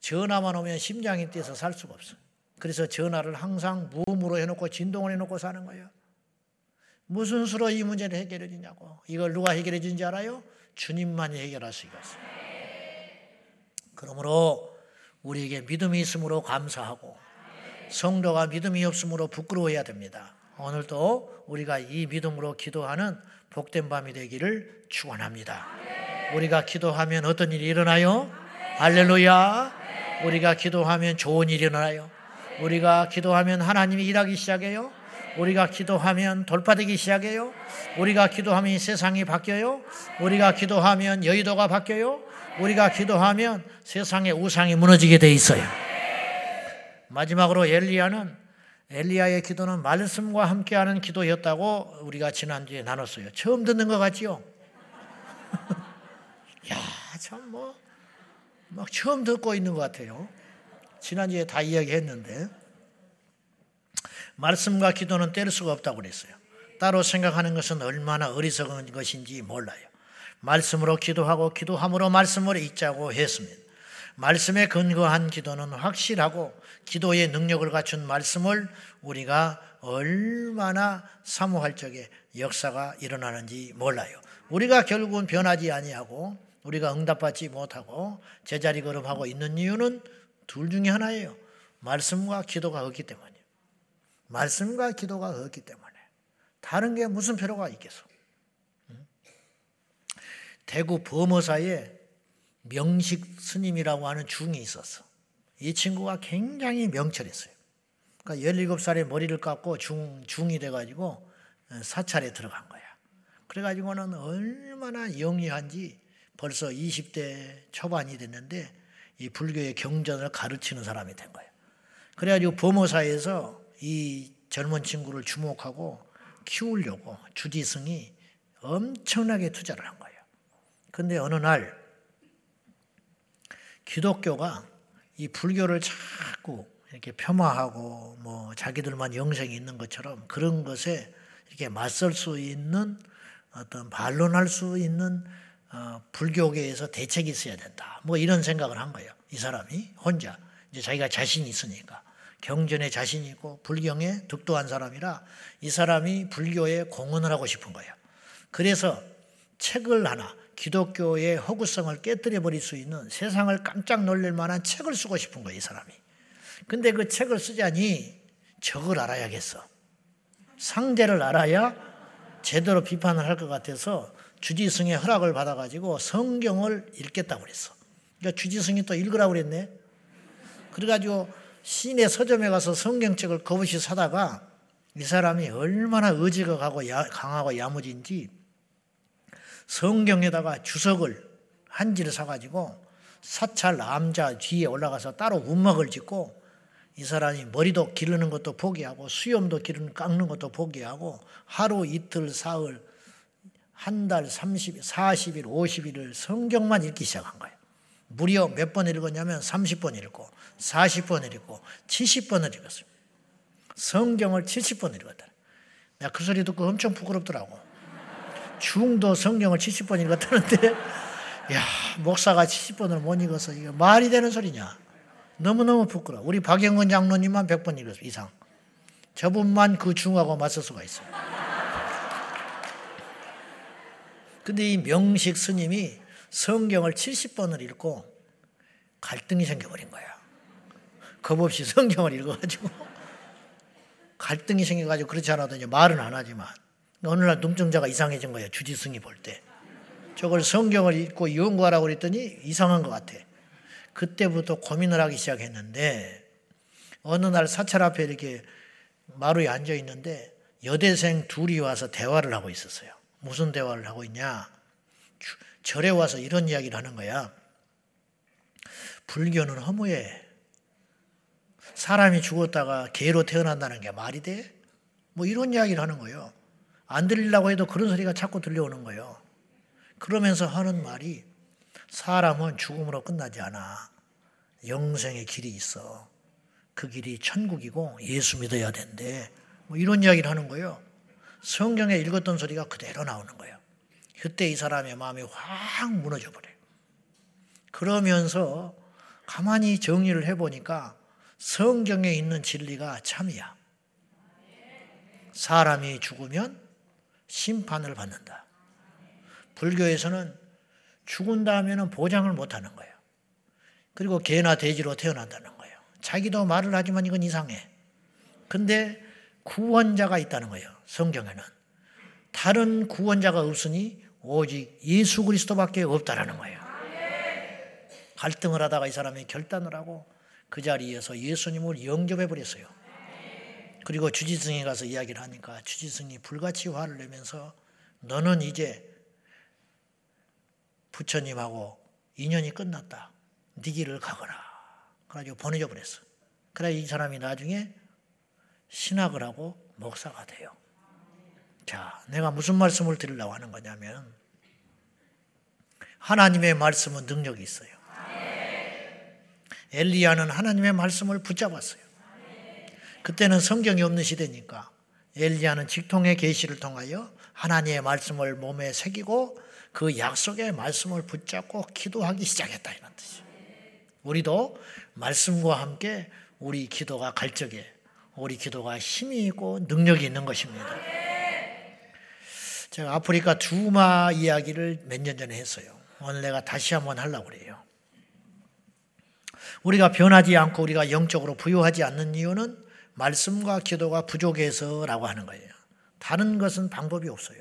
전화만 오면 심장이 뛰어서 살 수가 없어. 그래서 전화를 항상 무음으로 해놓고 진동을 해놓고 사는 거예요. 무슨 수로 이 문제를 해결해 주냐고. 이걸 누가 해결해 주는지 알아요? 주님만이 해결할 수 있어요. 그러므로 우리에게 믿음이 있으므로 감사하고 성도가 믿음이 없으므로 부끄러워해야 됩니다. 오늘도 우리가 이 믿음으로 기도하는 복된 밤이 되기를 축원합니다. 우리가 기도하면 어떤 일이 일어나요? 할렐루야. 우리가 기도하면 좋은 일이 일어나요. 우리가 기도하면 하나님이 일하기 시작해요. 우리가 기도하면 돌파되기 시작해요. 우리가 기도하면 세상이 바뀌어요. 우리가 기도하면 여의도가 바뀌어요. 우리가 기도하면 세상의 우상이 무너지게 돼 있어요. 마지막으로 엘리야는 엘리야의 기도는 말씀과 함께하는 기도였다고 우리가 지난주에 나눴어요. 처음 듣는 것 같지요? 야, 참 뭐, 막 처음 듣고 있는 것 같아요. 지난주에 다 이야기했는데 말씀과 기도는 뗄 수가 없다고 그랬어요. 따로 생각하는 것은 얼마나 어리석은 것인지 몰라요. 말씀으로 기도하고 기도함으로 말씀을 읽자고 했습니다. 말씀에 근거한 기도는 확실하고 기도의 능력을 갖춘 말씀을 우리가 얼마나 사모할 적에 역사가 일어나는지 몰라요. 우리가 결국은 변하지 아니하고 우리가 응답받지 못하고 제자리 걸음하고 있는 이유는 둘 중에 하나예요. 말씀과 기도가 없기 때문이에요. 말씀과 기도가 없기 때문에. 다른 게 무슨 필요가 있겠어? 대구 범어사에 명식 스님이라고 하는 중이 있었어. 이 친구가 굉장히 명철했어요. 그러니까 17살에 머리를 깎고 중, 중이 돼가지고 사찰에 들어간 거야. 그래가지고는 얼마나 영리한지 벌써 20대 초반이 됐는데 이 불교의 경전을 가르치는 사람이 된 거예요. 그래가지고 범어사에서 이 젊은 친구를 주목하고 키우려고 주지승이 엄청나게 투자를 한 거예요. 근데 어느 날 기독교가 이 불교를 자꾸 이렇게 폄하하고 뭐 자기들만 영생이 있는 것처럼 그런 것에 이렇게 맞설 수 있는 어떤 반론할 수 있는 어, 불교계에서 대책이 있어야 된다. 뭐 이런 생각을 한 거예요. 이 사람이 혼자 이제 자기가 자신이 있으니까 경전에 자신이 있고 불경에 득도한 사람이라 이 사람이 불교에 공헌을 하고 싶은 거예요. 그래서 책을 하나 기독교의 허구성을 깨뜨려 버릴 수 있는 세상을 깜짝 놀랄 만한 책을 쓰고 싶은 거예요, 이 사람이. 근데 그 책을 쓰자니 적을 알아야겠어. 상대를 알아야 제대로 비판을 할 것 같아서 주지승의 허락을 받아가지고 성경을 읽겠다고 그랬어. 그러니까 주지승이 또 읽으라고 그랬네. 그래가지고 시내 서점에 가서 성경책을 거부시 사다가 이 사람이 얼마나 의지가 강하고 야무진지 성경에다가 주석을 한지를 사가지고 사찰 암자 뒤에 올라가서 따로 운막을 짓고 이 사람이 머리도 기르는 것도 포기하고 수염도 기르는 깎는 것도 포기하고 하루 이틀 사흘 한 달 30일, 40일, 50일을 성경만 읽기 시작한 거예요. 무려 몇 번 읽었냐면 30번 읽고 40번 읽고 70번을 읽었어요. 성경을 70번 읽었다. 내가 그 소리 듣고 엄청 부끄럽더라고. 중도 성경을 70번 읽었다는데, 야, 목사가 70번을 못 읽어서 이게 말이 되는 소리냐. 너무너무 부끄러워. 우리 박영근 장로님만 100번 읽었어, 이상. 저분만 그 중하고 맞설 수가 있어요. 근데 이 명식 스님이 성경을 70번을 읽고 갈등이 생겨버린 거야. 겁없이 성경을 읽어가지고 갈등이 생겨가지고 그렇지 않아도 이제 말은 안 하지만 어느 날 눈동자가 이상해진 거예요. 주지승이 볼 때. 저걸 성경을 읽고 연구하라고 그랬더니 이상한 것 같아. 그때부터 고민을 하기 시작했는데 어느 날 사찰 앞에 이렇게 마루에 앉아 있는데 여대생 둘이 와서 대화를 하고 있었어요. 무슨 대화를 하고 있냐? 절에 와서 이런 이야기를 하는 거야. 불교는 허무해. 사람이 죽었다가 개로 태어난다는 게 말이 돼? 뭐 이런 이야기를 하는 거예요. 안 들리려고 해도 그런 소리가 자꾸 들려오는 거예요. 그러면서 하는 말이 사람은 죽음으로 끝나지 않아. 영생의 길이 있어. 그 길이 천국이고 예수 믿어야 된대. 뭐 이런 이야기를 하는 거예요. 성경에 읽었던 소리가 그대로 나오는 거예요. 그때 이 사람의 마음이 확 무너져 버려요. 그러면서 가만히 정리를 해보니까 성경에 있는 진리가 참이야. 사람이 죽으면 심판을 받는다. 불교에서는 죽은 다음에는 보장을 못 하는 거예요. 그리고 개나 돼지로 태어난다는 거예요. 자기도 말을 하지만 이건 이상해. 근데 구원자가 있다는 거예요. 성경에는. 다른 구원자가 없으니 오직 예수 그리스도밖에 없다라는 거예요. 갈등을 하다가 이 사람이 결단을 하고 그 자리에서 예수님을 영접해 버렸어요. 그리고 주지승에 가서 이야기를 하니까 주지승이 불같이 화를 내면서 너는 이제 부처님하고 인연이 끝났다. 네 길을 가거라. 그래가지고 보내줘 버렸어. 그래 이 사람이 나중에 신학을 하고 목사가 돼요. 자, 내가 무슨 말씀을 드리려고 하는 거냐면 하나님의 말씀은 능력이 있어요. 엘리야는 하나님의 말씀을 붙잡았어요. 그때는 성경이 없는 시대니까 엘리야는 직통의 계시를 통하여 하나님의 말씀을 몸에 새기고 그 약속의 말씀을 붙잡고 기도하기 시작했다 이런 뜻이에요. 우리도 말씀과 함께 우리 기도가 갈 적에 우리 기도가 힘이 있고 능력이 있는 것입니다. 제가 아프리카 두마 이야기를 몇 년 전에 했어요. 오늘 내가 다시 한번 하려고 그래요. 우리가 변하지 않고 우리가 영적으로 부유하지 않는 이유는 말씀과 기도가 부족해서라고 하는 거예요. 다른 것은 방법이 없어요.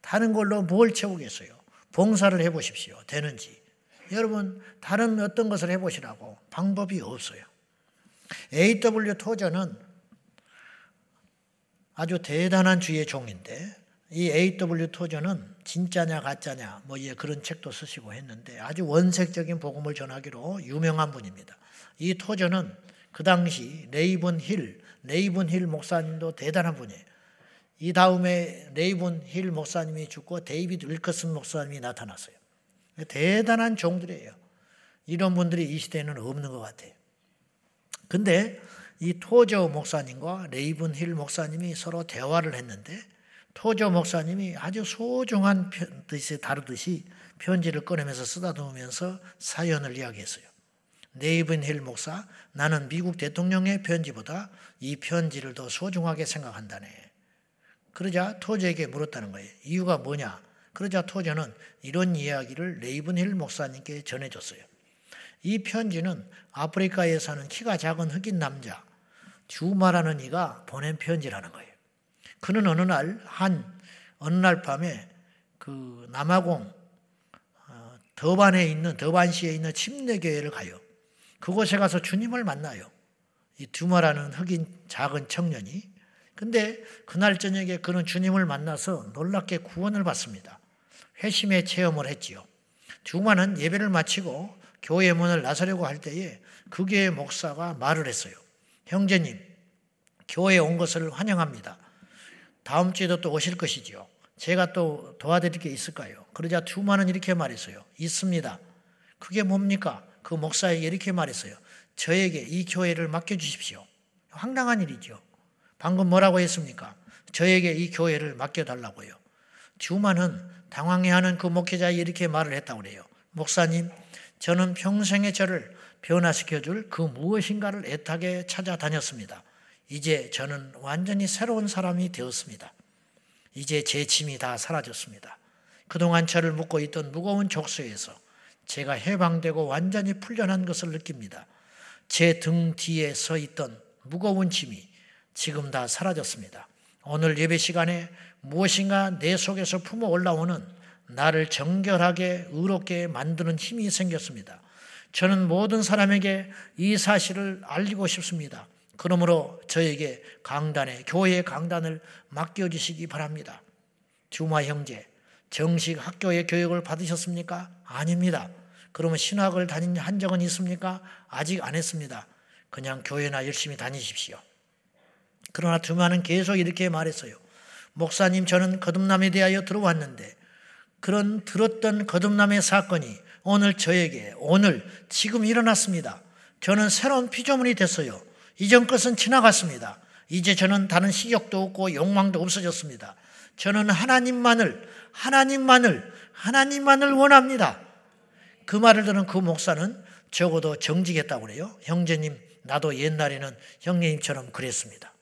다른 걸로 뭘 채우겠어요? 봉사를 해보십시오. 되는지. 여러분, 다른 어떤 것을 해보시라고 방법이 없어요. AW 토저는 아주 대단한 주의 종인데, 이 AW 토저는 진짜냐 가짜냐 뭐 예, 그런 책도 쓰시고 했는데 아주 원색적인 복음을 전하기로 유명한 분입니다. 이 토저는 그 당시 레이븐 힐, 레이븐 힐 목사님도 대단한 분이에요. 이 다음에 레이븐 힐 목사님이 죽고 데이비드 윌커슨 목사님이 나타났어요. 대단한 종들이에요. 이런 분들이 이 시대에는 없는 것 같아요. 근데 이 토저 목사님과 레이븐 힐 목사님이 서로 대화를 했는데 토저 목사님이 아주 소중한 듯이 다루듯이 편지를 꺼내면서 쓰다듬으면서 사연을 이야기했어요. 레이븐 힐 목사, 나는 미국 대통령의 편지보다 이 편지를 더 소중하게 생각한다네. 그러자 토저에게 물었다는 거예요. 이유가 뭐냐? 그러자 토저는 이런 이야기를 레이븐 힐 목사님께 전해줬어요. 이 편지는 아프리카에 사는 키가 작은 흑인 남자 주마라는 이가 보낸 편지라는 거예요. 그는 어느 날 한 어느 날 밤에 그 남아공 어, 더반에 있는 더반시에 있는 침례교회를 가요. 그곳에 가서 주님을 만나요. 이 두마라는 흑인 작은 청년이 근데 그날 저녁에 그는 주님을 만나서 놀랍게 구원을 받습니다. 회심의 체험을 했지요. 두마는 예배를 마치고 교회 문을 나서려고 할 때에 그 교회 목사가 말을 했어요. 형제님, 교회에 온 것을 환영합니다. 다음 주에도 또 오실 것이지요. 제가 또 도와드릴 게 있을까요? 그러자 두마는 이렇게 말했어요. 있습니다. 그게 뭡니까? 그 목사에게 이렇게 말했어요. 저에게 이 교회를 맡겨주십시오. 황당한 일이죠. 방금 뭐라고 했습니까? 저에게 이 교회를 맡겨달라고요. 주만은 당황해하는 그 목회자에 이렇게 말을 했다고 그래요. 목사님, 저는 평생에 저를 변화시켜줄 그 무엇인가를 애타게 찾아다녔습니다. 이제 저는 완전히 새로운 사람이 되었습니다. 이제 제 짐이 다 사라졌습니다. 그동안 저를 묶고 있던 무거운 족쇄에서 제가 해방되고 완전히 풀려난 것을 느낍니다. 제 등 뒤에 서 있던 무거운 짐이 지금 다 사라졌습니다. 오늘 예배 시간에 무엇인가 내 속에서 품어 올라오는 나를 정결하게 의롭게 만드는 힘이 생겼습니다. 저는 모든 사람에게 이 사실을 알리고 싶습니다. 그러므로 저에게 강단에 교회 강단을 맡겨 주시기 바랍니다. 주마 형제, 정식 학교의 교육을 받으셨습니까? 아닙니다. 그러면 신학을 다닌 한 적은 있습니까? 아직 안 했습니다. 그냥 교회나 열심히 다니십시오. 그러나 두마는 계속 이렇게 말했어요. 목사님, 저는 거듭남에 대하여 들어왔는데 그런 들었던 거듭남의 사건이 오늘 저에게 오늘 지금 일어났습니다. 저는 새로운 피조물이 됐어요. 이전 것은 지나갔습니다. 이제 저는 다른 식욕도 없고 욕망도 없어졌습니다. 저는 하나님만을 하나님만을 하나님만을 원합니다. 그 말을 들은 그 목사는 적어도 정직했다고 그래요. 형제님, 나도 옛날에는 형님처럼 그랬습니다.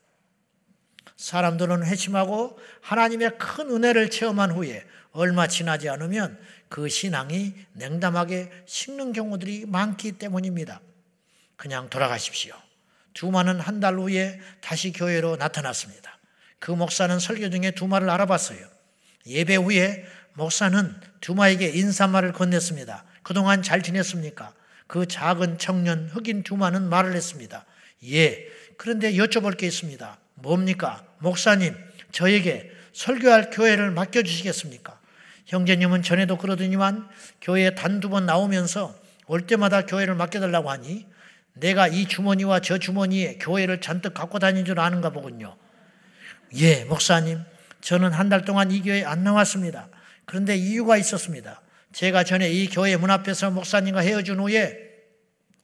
사람들은 회심하고 하나님의 큰 은혜를 체험한 후에 얼마 지나지 않으면 그 신앙이 냉담하게 식는 경우들이 많기 때문입니다. 그냥 돌아가십시오. 두마는 한 달 후에 다시 교회로 나타났습니다. 그 목사는 설교 중에 두마를 알아봤어요. 예배 후에 목사는 두마에게 인사말을 건넸습니다. 그동안 잘 지냈습니까? 그 작은 청년 흑인 두마는 말을 했습니다. 예, 그런데 여쭤볼 게 있습니다. 뭡니까? 목사님, 저에게 설교할 교회를 맡겨주시겠습니까? 형제님은 전에도 그러더니만 교회에 단두 번 나오면서 올 때마다 교회를 맡겨달라고 하니 내가 이 주머니와 저 주머니에 교회를 잔뜩 갖고 다닌 줄 아는가 보군요. 예, 목사님. 저는 한 달 동안 이 교회에 안 나왔습니다. 그런데 이유가 있었습니다. 제가 전에 이 교회 문 앞에서 목사님과 헤어진 후에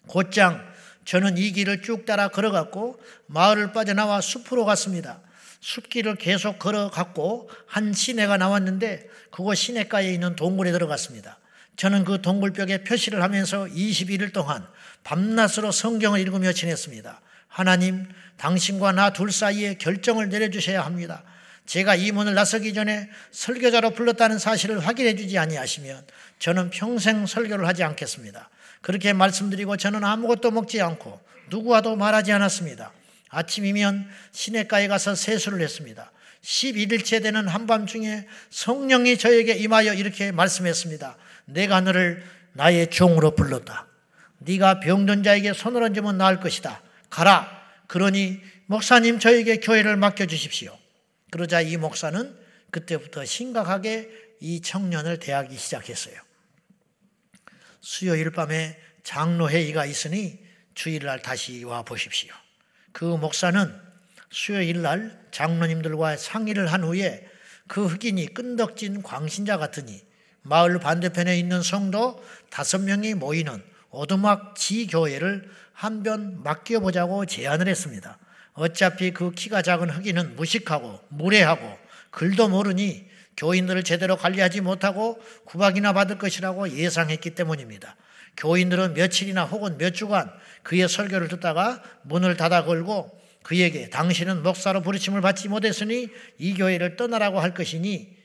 곧장 저는 이 길을 쭉 따라 걸어갔고 마을을 빠져나와 숲으로 갔습니다. 숲길을 계속 걸어갔고 한 시내가 나왔는데 그곳 시내가에 있는 동굴에 들어갔습니다. 저는 그 동굴벽에 표시를 하면서 21일 동안 밤낮으로 성경을 읽으며 지냈습니다. 하나님, 당신과 나 둘 사이에 결정을 내려주셔야 합니다. 제가 이 문을 나서기 전에 설교자로 불렀다는 사실을 확인해 주지 아니하시면 저는 평생 설교를 하지 않겠습니다. 그렇게 말씀드리고 저는 아무것도 먹지 않고 누구와도 말하지 않았습니다. 아침이면 시내가에 가서 세수를 했습니다. 11일째 되는 한밤중에 성령이 저에게 임하여 이렇게 말씀했습니다. 내가 너를 나의 종으로 불렀다. 네가 병든 자에게 손을 얹으면 나을 것이다. 가라. 그러니 목사님 저에게 교회를 맡겨 주십시오. 그러자 이 목사는 그때부터 심각하게 이 청년을 대하기 시작했어요. 수요일 밤에 장로회의가 있으니 주일날 다시 와 보십시오. 그 목사는 수요일 날 장로님들과 상의를 한 후에 그 흑인이 끈덕진 광신자 같으니 마을 반대편에 있는 성도 다섯 명이 모이는 오두막 지교회를 한번 맡겨보자고 제안을 했습니다. 어차피 그 키가 작은 흑인은 무식하고 무례하고 글도 모르니 교인들을 제대로 관리하지 못하고 구박이나 받을 것이라고 예상했기 때문입니다. 교인들은 며칠이나 혹은 몇 주간 그의 설교를 듣다가 문을 닫아 걸고 그에게 당신은 목사로 부르침을 받지 못했으니 이 교회를 떠나라고 할 것이니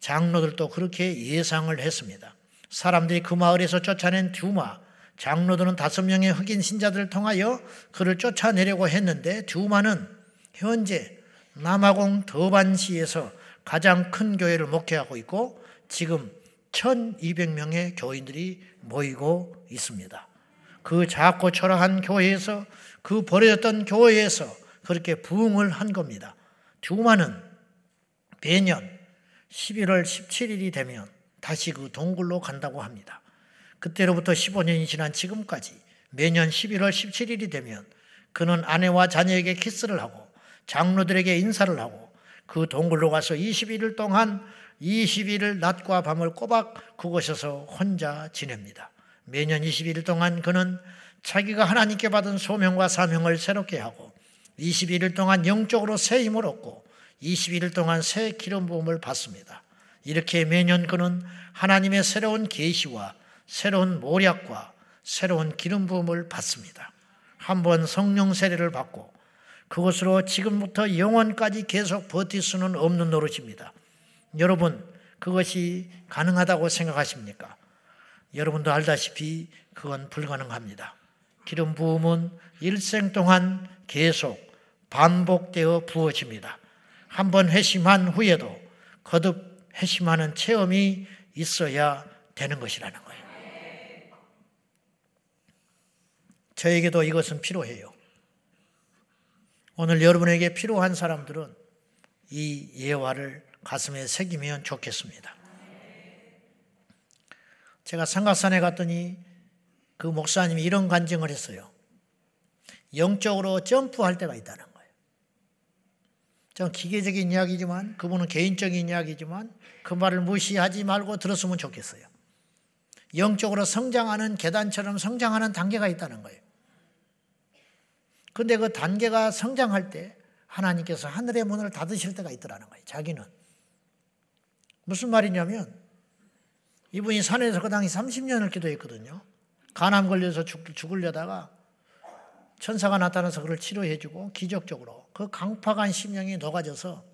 장로들도 그렇게 예상을 했습니다. 사람들이 그 마을에서 쫓아낸 듀마, 장로들은 다섯 명의 흑인 신자들을 통하여 그를 쫓아내려고 했는데 듀마는 현재 남아공 더반시에서 가장 큰 교회를 목회하고 있고 지금 1200명의 교인들이 모이고 있습니다. 그 작고 초라한 교회에서 그 버려졌던 교회에서 그렇게 부흥을 한 겁니다. 듀마는 매년 11월 17일이 되면 다시 그 동굴로 간다고 합니다. 그때로부터 15년이 지난 지금까지 매년 11월 17일이 되면 그는 아내와 자녀에게 키스를 하고 장로들에게 인사를 하고 그 동굴로 가서 21일 동안 21일 낮과 밤을 꼬박 그곳에서 혼자 지냅니다. 매년 21일 동안 그는 자기가 하나님께 받은 소명과 사명을 새롭게 하고 21일 동안 영적으로 새 힘을 얻고 21일 동안 새 기름 부음을 받습니다. 이렇게 매년 그는 하나님의 새로운 계시와 새로운 모략과 새로운 기름 부음을 받습니다. 한번 성령 세례를 받고 그것으로 지금부터 영원까지 계속 버틸 수는 없는 노릇입니다. 여러분, 그것이 가능하다고 생각하십니까? 여러분도 알다시피 그건 불가능합니다. 기름 부음은 일생 동안 계속 반복되어 부어집니다. 한번 회심한 후에도 거듭 회심하는 체험이 있어야 되는 것이라는 거예요. 저에게도 이것은 필요해요. 오늘 여러분에게 필요한 사람들은 이 예화를 가슴에 새기면 좋겠습니다. 제가 상가산에 갔더니 그 목사님이 이런 간증을 했어요. 영적으로 점프할 때가 있다는. 좀 기계적인 이야기지만 그분은 개인적인 이야기지만 그 말을 무시하지 말고 들었으면 좋겠어요. 영적으로 성장하는 계단처럼 성장하는 단계가 있다는 거예요. 근데 그 단계가 성장할 때 하나님께서 하늘의 문을 닫으실 때가 있더라는 거예요. 자기는. 무슨 말이냐면 이분이 산에서 그 당시 30년을 기도했거든요. 간암 걸려서 죽, 죽으려다가 천사가 나타나서 그를 치료해주고 기적적으로 그 강팍한 심령이 녹아져서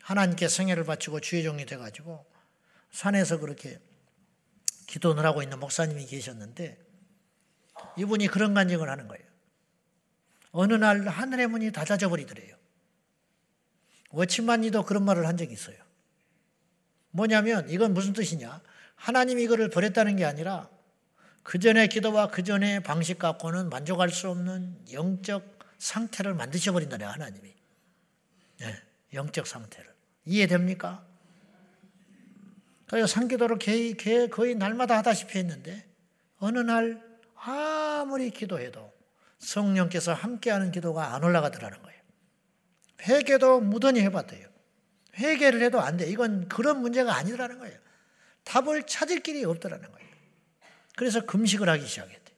하나님께 생애를 바치고 주의 종이 돼가지고 산에서 그렇게 기도를 하고 있는 목사님이 계셨는데 이분이 그런 간증을 하는 거예요. 어느 날 하늘의 문이 닫아져 버리더래요. 워치만이도 그런 말을 한 적이 있어요. 뭐냐면 이건 무슨 뜻이냐? 하나님이 이거를 버렸다는 게 아니라 그 전에 기도와 그 전에 방식 갖고는 만족할 수 없는 영적 상태를 만드셔 버린다네 하나님이. 네, 영적 상태를 이해됩니까? 그래서 상기도를 거의, 거의 날마다 하다시피 했는데 어느 날 아무리 기도해도 성령께서 함께하는 기도가 안 올라가더라는 거예요. 회개도 무던히 해봤대요. 회개를 해도 안 돼. 이건 그런 문제가 아니라는 거예요. 답을 찾을 길이 없더라는 거예요. 그래서 금식을 하기 시작했대.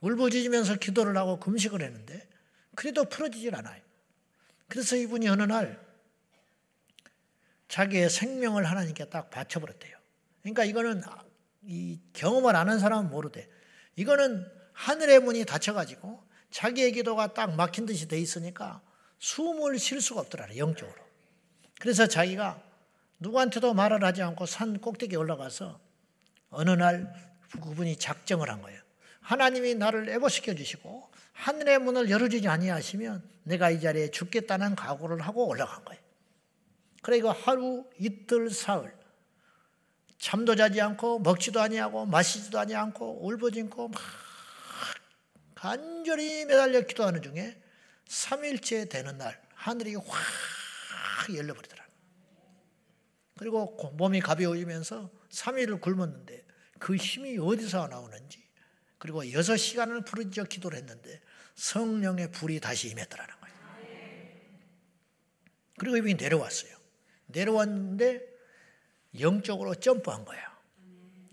울부짖으면서 기도를 하고 금식을 했는데 그래도 풀어지질 않아요. 그래서 이분이 어느 날 자기의 생명을 하나님께 딱 바쳐버렸대요. 그러니까 이거는 이 경험을 아는 사람은 모르대. 이거는 하늘의 문이 닫혀가지고 자기의 기도가 딱 막힌 듯이 돼 있으니까 숨을 쉴 수가 없더라, 영적으로. 그래서 자기가 누구한테도 말을 하지 않고 산 꼭대기에 올라가서 어느 날 그분이 작정을 한 거예요. 하나님이 나를 애고시켜 주시고 하늘의 문을 열어주지 아니하시면 내가 이 자리에 죽겠다는 각오를 하고 올라간 거예요. 그러니까 하루, 이틀, 사흘 잠도 자지 않고 먹지도 아니하고 마시지도 아니하고 울부짖고 막 간절히 매달려 기도하는 중에 3일째 되는 날 하늘이 확 열려버리더라. 그리고 몸이 가벼워지면서 3일을 굶었는데 그 힘이 어디서 나오는지 그리고 6시간을 부르짖어 기도를 했는데 성령의 불이 다시 임했더라는 거예요. 그리고 이분이 내려왔어요. 내려왔는데 영적으로 점프한 거야.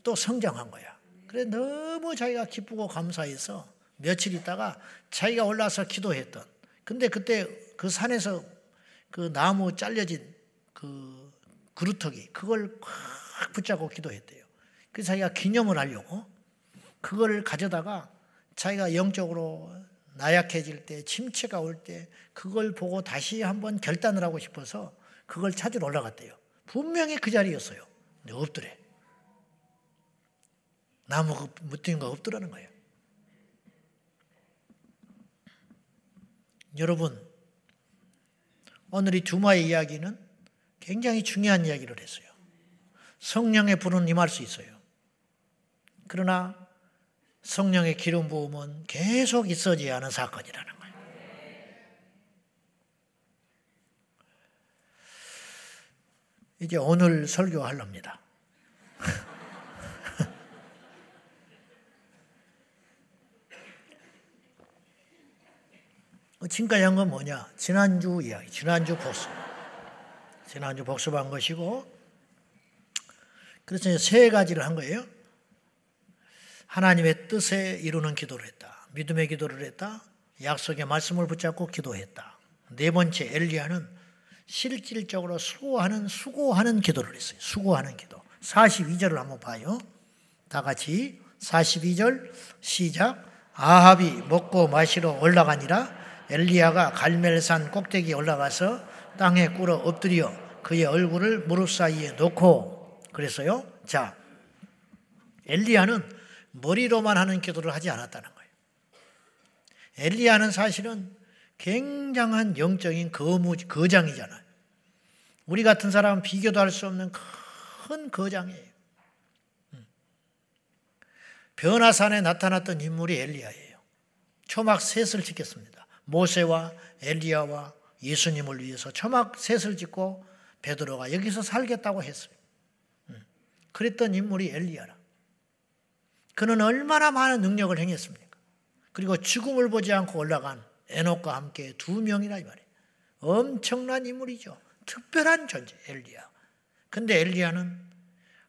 또 성장한 거야. 그래 너무 자기가 기쁘고 감사해서 며칠 있다가 자기가 올라서 기도했던 근데 그때 그 산에서 그 나무 잘려진 그 그루터기 그걸 꽉 붙잡고 기도했대요. 그래서 자기가 기념을 하려고 그걸 가져다가 자기가 영적으로 나약해질 때 침체가 올 때 그걸 보고 다시 한번 결단을 하고 싶어서 그걸 찾으러 올라갔대요. 분명히 그 자리였어요. 근데 없더래. 나무 묻힌 거 없더라는 거예요. 여러분, 오늘 이 두마의 이야기는 굉장히 중요한 이야기를 했어요. 성령의 불은 임할 수 있어요. 그러나 성령의 기름 부음은 계속 있어져야 하는 사건이라는 거예요. 이제 오늘 설교하렵니다. 지금까지 한 건 뭐냐? 지난주 이야기, 지난주 복습. 지난주 복습한 것이고, 그래서 세 가지를 한 거예요. 하나님의 뜻에 이루는 기도를 했다. 믿음의 기도를 했다. 약속의 말씀을 붙잡고 기도했다. 네 번째, 엘리야는 실질적으로 수고하는, 수고하는 기도를 했어요. 수고하는 기도. 42절을 한번 봐요. 다 같이 42절 시작. 아합이 먹고 마시러 올라가니라 엘리야가 갈멜산 꼭대기에 올라가서 땅에 꿇어 엎드려 그의 얼굴을 무릎 사이에 놓고 그랬어요. 자, 엘리야는 머리로만 하는 기도를 하지 않았다는 거예요. 엘리야는 사실은 굉장한 영적인 거무, 거장이잖아요. 우리 같은 사람은 비교도 할 수 없는 큰 거장이에요. 음. 변화산에 나타났던 인물이 엘리야예요. 초막 셋을 짓겠습니다. 모세와 엘리야와 예수님을 위해서 초막 셋을 짓고 베드로가 여기서 살겠다고 했어요. 음. 그랬던 인물이 엘리야라. 그는 얼마나 많은 능력을 행했습니까? 그리고 죽음을 보지 않고 올라간 에녹과 함께 두 명이라 이 말이에요. 엄청난 인물이죠. 특별한 존재, 엘리야. 근데 엘리야는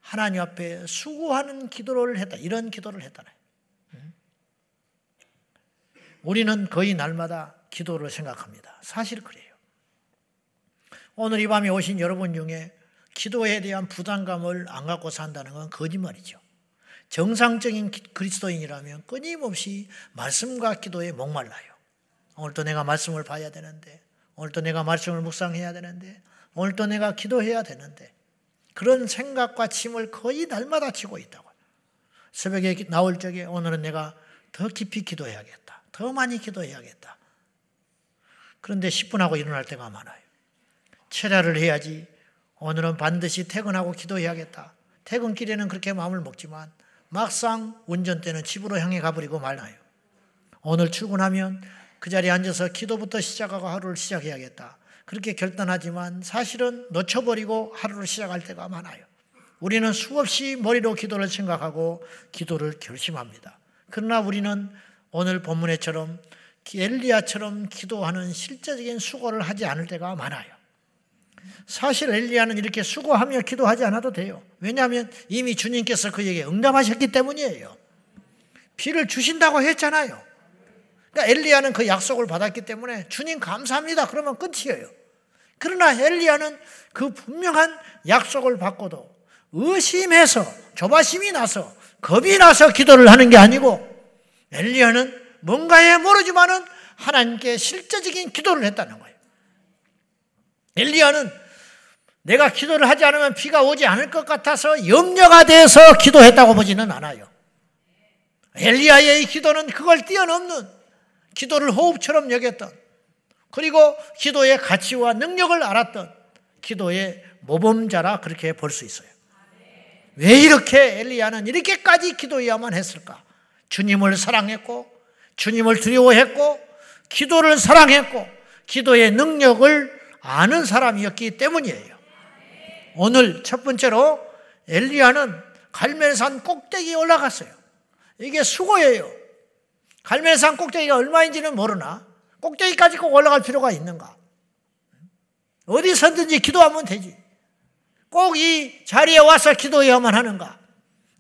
하나님 앞에 수고하는 기도를 했다. 이런 기도를 했다네. 우리는 거의 날마다 기도를 생각합니다. 사실 그래요. 오늘 이 밤에 오신 여러분 중에 기도에 대한 부담감을 안 갖고 산다는 건 거짓말이죠. 정상적인 그리스도인이라면 끊임없이 말씀과 기도에 목말라요. 오늘도 내가 말씀을 봐야 되는데, 오늘도 내가 말씀을 묵상해야 되는데, 오늘도 내가 기도해야 되는데, 그런 생각과 침을 거의 날마다 치고 있다고. 새벽에 나올 적에 오늘은 내가 더 깊이 기도해야겠다. 더 많이 기도해야겠다. 그런데 10분 하고 일어날 때가 많아요. 철야를 해야지. 오늘은 반드시 퇴근하고 기도해야겠다. 퇴근길에는 그렇게 마음을 먹지만 막상 운전대는 집으로 향해 가버리고 말아요. 오늘 출근하면 그 자리에 앉아서 기도부터 시작하고 하루를 시작해야겠다. 그렇게 결단하지만 사실은 놓쳐버리고 하루를 시작할 때가 많아요. 우리는 수없이 머리로 기도를 생각하고 기도를 결심합니다. 그러나 우리는 오늘 본문에처럼 엘리야처럼 기도하는 실제적인 수고를 하지 않을 때가 많아요. 사실 엘리야는 이렇게 수고하며 기도하지 않아도 돼요. 왜냐하면 이미 주님께서 그에게 응답하셨기 때문이에요. 비를 주신다고 했잖아요. 그러니까 엘리야는 그 약속을 받았기 때문에 주님 감사합니다. 그러면 끝이에요. 그러나 엘리야는 그 분명한 약속을 받고도 의심해서 조바심이 나서 겁이 나서 기도를 하는 게 아니고 엘리야는 뭔가에 모르지만은 하나님께 실제적인 기도를 했다는 거예요. 엘리야는 내가 기도를 하지 않으면 비가 오지 않을 것 같아서 염려가 돼서 기도했다고 보지는 않아요. 엘리야의 기도는 그걸 뛰어넘는 기도를 호흡처럼 여겼던 그리고 기도의 가치와 능력을 알았던 기도의 모범자라 그렇게 볼 수 있어요. 왜 이렇게 엘리야는 이렇게까지 기도해야만 했을까? 주님을 사랑했고, 주님을 두려워했고, 기도를 사랑했고, 기도의 능력을 아는 사람이었기 때문이에요. 오늘 첫 번째로 엘리야는 갈멜산 꼭대기에 올라갔어요. 이게 수고예요. 갈멜산 꼭대기가 얼마인지는 모르나 꼭대기까지 꼭 올라갈 필요가 있는가? 어디서든지 기도하면 되지. 꼭 이 자리에 와서 기도해야만 하는가?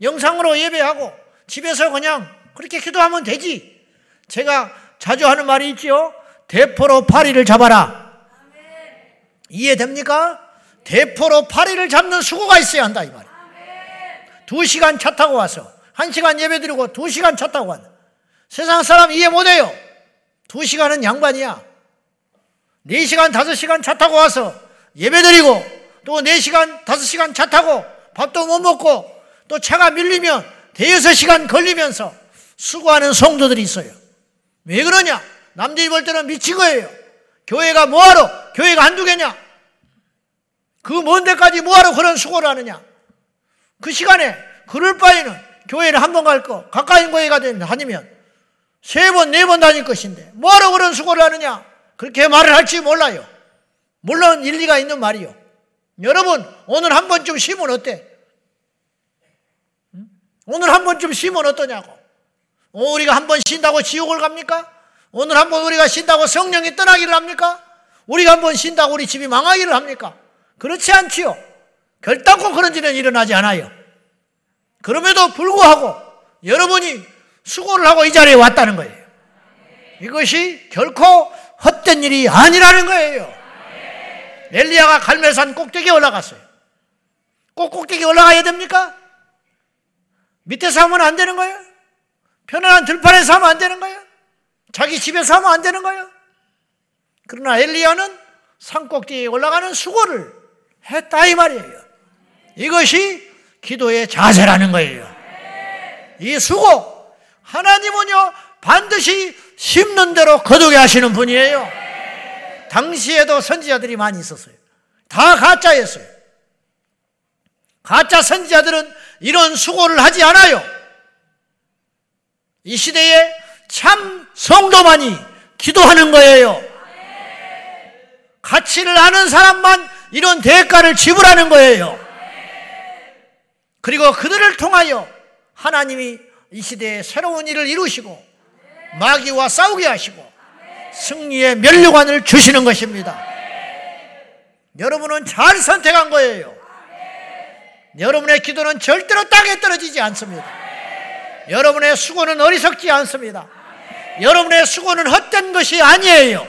영상으로 예배하고 집에서 그냥 그렇게 기도하면 되지. 제가 자주 하는 말이 있지요. 대포로 파리를 잡아라. 이해됩니까? 대포로 파리를 잡는 수고가 있어야 한다 이 말이에요. 두 시간 차 타고 와서 한 시간 예배 드리고 두 시간 차 타고 왔다. 세상 사람 이해 못해요. 두 시간은 양반이야. 네 시간, 다섯 시간 차 타고 와서 예배 드리고 또 네 시간, 다섯 시간 차 타고 밥도 못 먹고 또 차가 밀리면 대여섯 시간 걸리면서 수고하는 성도들이 있어요. 왜 그러냐? 남들이 볼 때는 미친 거예요. 교회가 뭐하러? 교회가 한두 개냐? 그 먼 데까지 뭐하러 그런 수고를 하느냐? 그 시간에 그럴 바에는 교회를 한 번 갈 거, 가까운 교회가 다니면 세 번, 네 번 다닐 것인데 뭐하러 그런 수고를 하느냐? 그렇게 말을 할지 몰라요. 물론 일리가 있는 말이요. 여러분, 오늘 한 번쯤 쉬면 어때? 오늘 한 번쯤 쉬면 어떠냐고. 어, 우리가 한 번 쉰다고 지옥을 갑니까? 오늘 한번 우리가 쉰다고 성령이 떠나기를 합니까? 우리가 한번 쉰다고 우리 집이 망하기를 합니까? 그렇지 않지요. 결단코 그런 일은 일어나지 않아요. 그럼에도 불구하고 여러분이 수고를 하고 이 자리에 왔다는 거예요. 이것이 결코 헛된 일이 아니라는 거예요. 엘리야가 갈멜산 꼭대기에 올라갔어요. 꼭 꼭대기 올라가야 됩니까? 밑에서 하면 안 되는 거예요? 편안한 들판에서 하면 안 되는 거예요? 자기 집에서 하면 안 되는 거예요? 그러나 엘리야는 산 꼭대기에 올라가는 수고를 했다 이 말이에요. 이것이 기도의 자세라는 거예요. 이 수고, 하나님은요, 반드시 심는 대로 거두게 하시는 분이에요. 당시에도 선지자들이 많이 있었어요. 다 가짜였어요. 가짜 선지자들은 이런 수고를 하지 않아요. 이 시대에 참 성도만이 기도하는 거예요. 가치를 아는 사람만 이런 대가를 지불하는 거예요. 그리고 그들을 통하여 하나님이 이 시대에 새로운 일을 이루시고 마귀와 싸우게 하시고 승리의 면류관을 주시는 것입니다. 여러분은 잘 선택한 거예요. 여러분의 기도는 절대로 땅에 떨어지지 않습니다. 여러분의 수고는 어리석지 않습니다. 여러분의 수고는 헛된 것이 아니에요.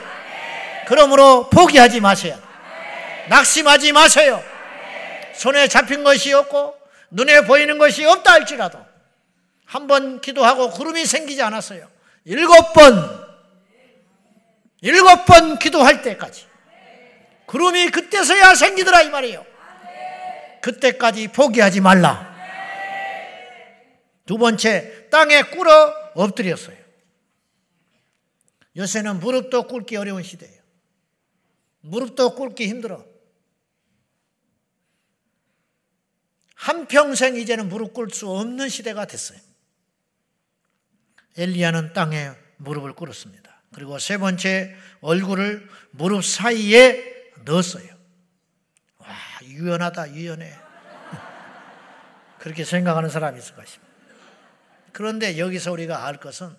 그러므로 포기하지 마세요. 낙심하지 마세요. 손에 잡힌 것이 없고 눈에 보이는 것이 없다 할지라도 한 번 기도하고 구름이 생기지 않았어요. 일곱 번, 일곱 번 기도할 때까지 구름이 그때서야 생기더라 이 말이에요. 그때까지 포기하지 말라. 두 번째, 땅에 꿇어 엎드렸어요. 요새는 무릎도 꿇기 어려운 시대예요. 무릎도 꿇기 힘들어. 한평생 이제는 무릎 꿇을 수 없는 시대가 됐어요. 엘리야는 땅에 무릎을 꿇었습니다. 그리고 세 번째 얼굴을 무릎 사이에 넣었어요. 와, 유연하다, 유연해. 그렇게 생각하는 사람이 있을 것입니다. 그런데 여기서 우리가 알 것은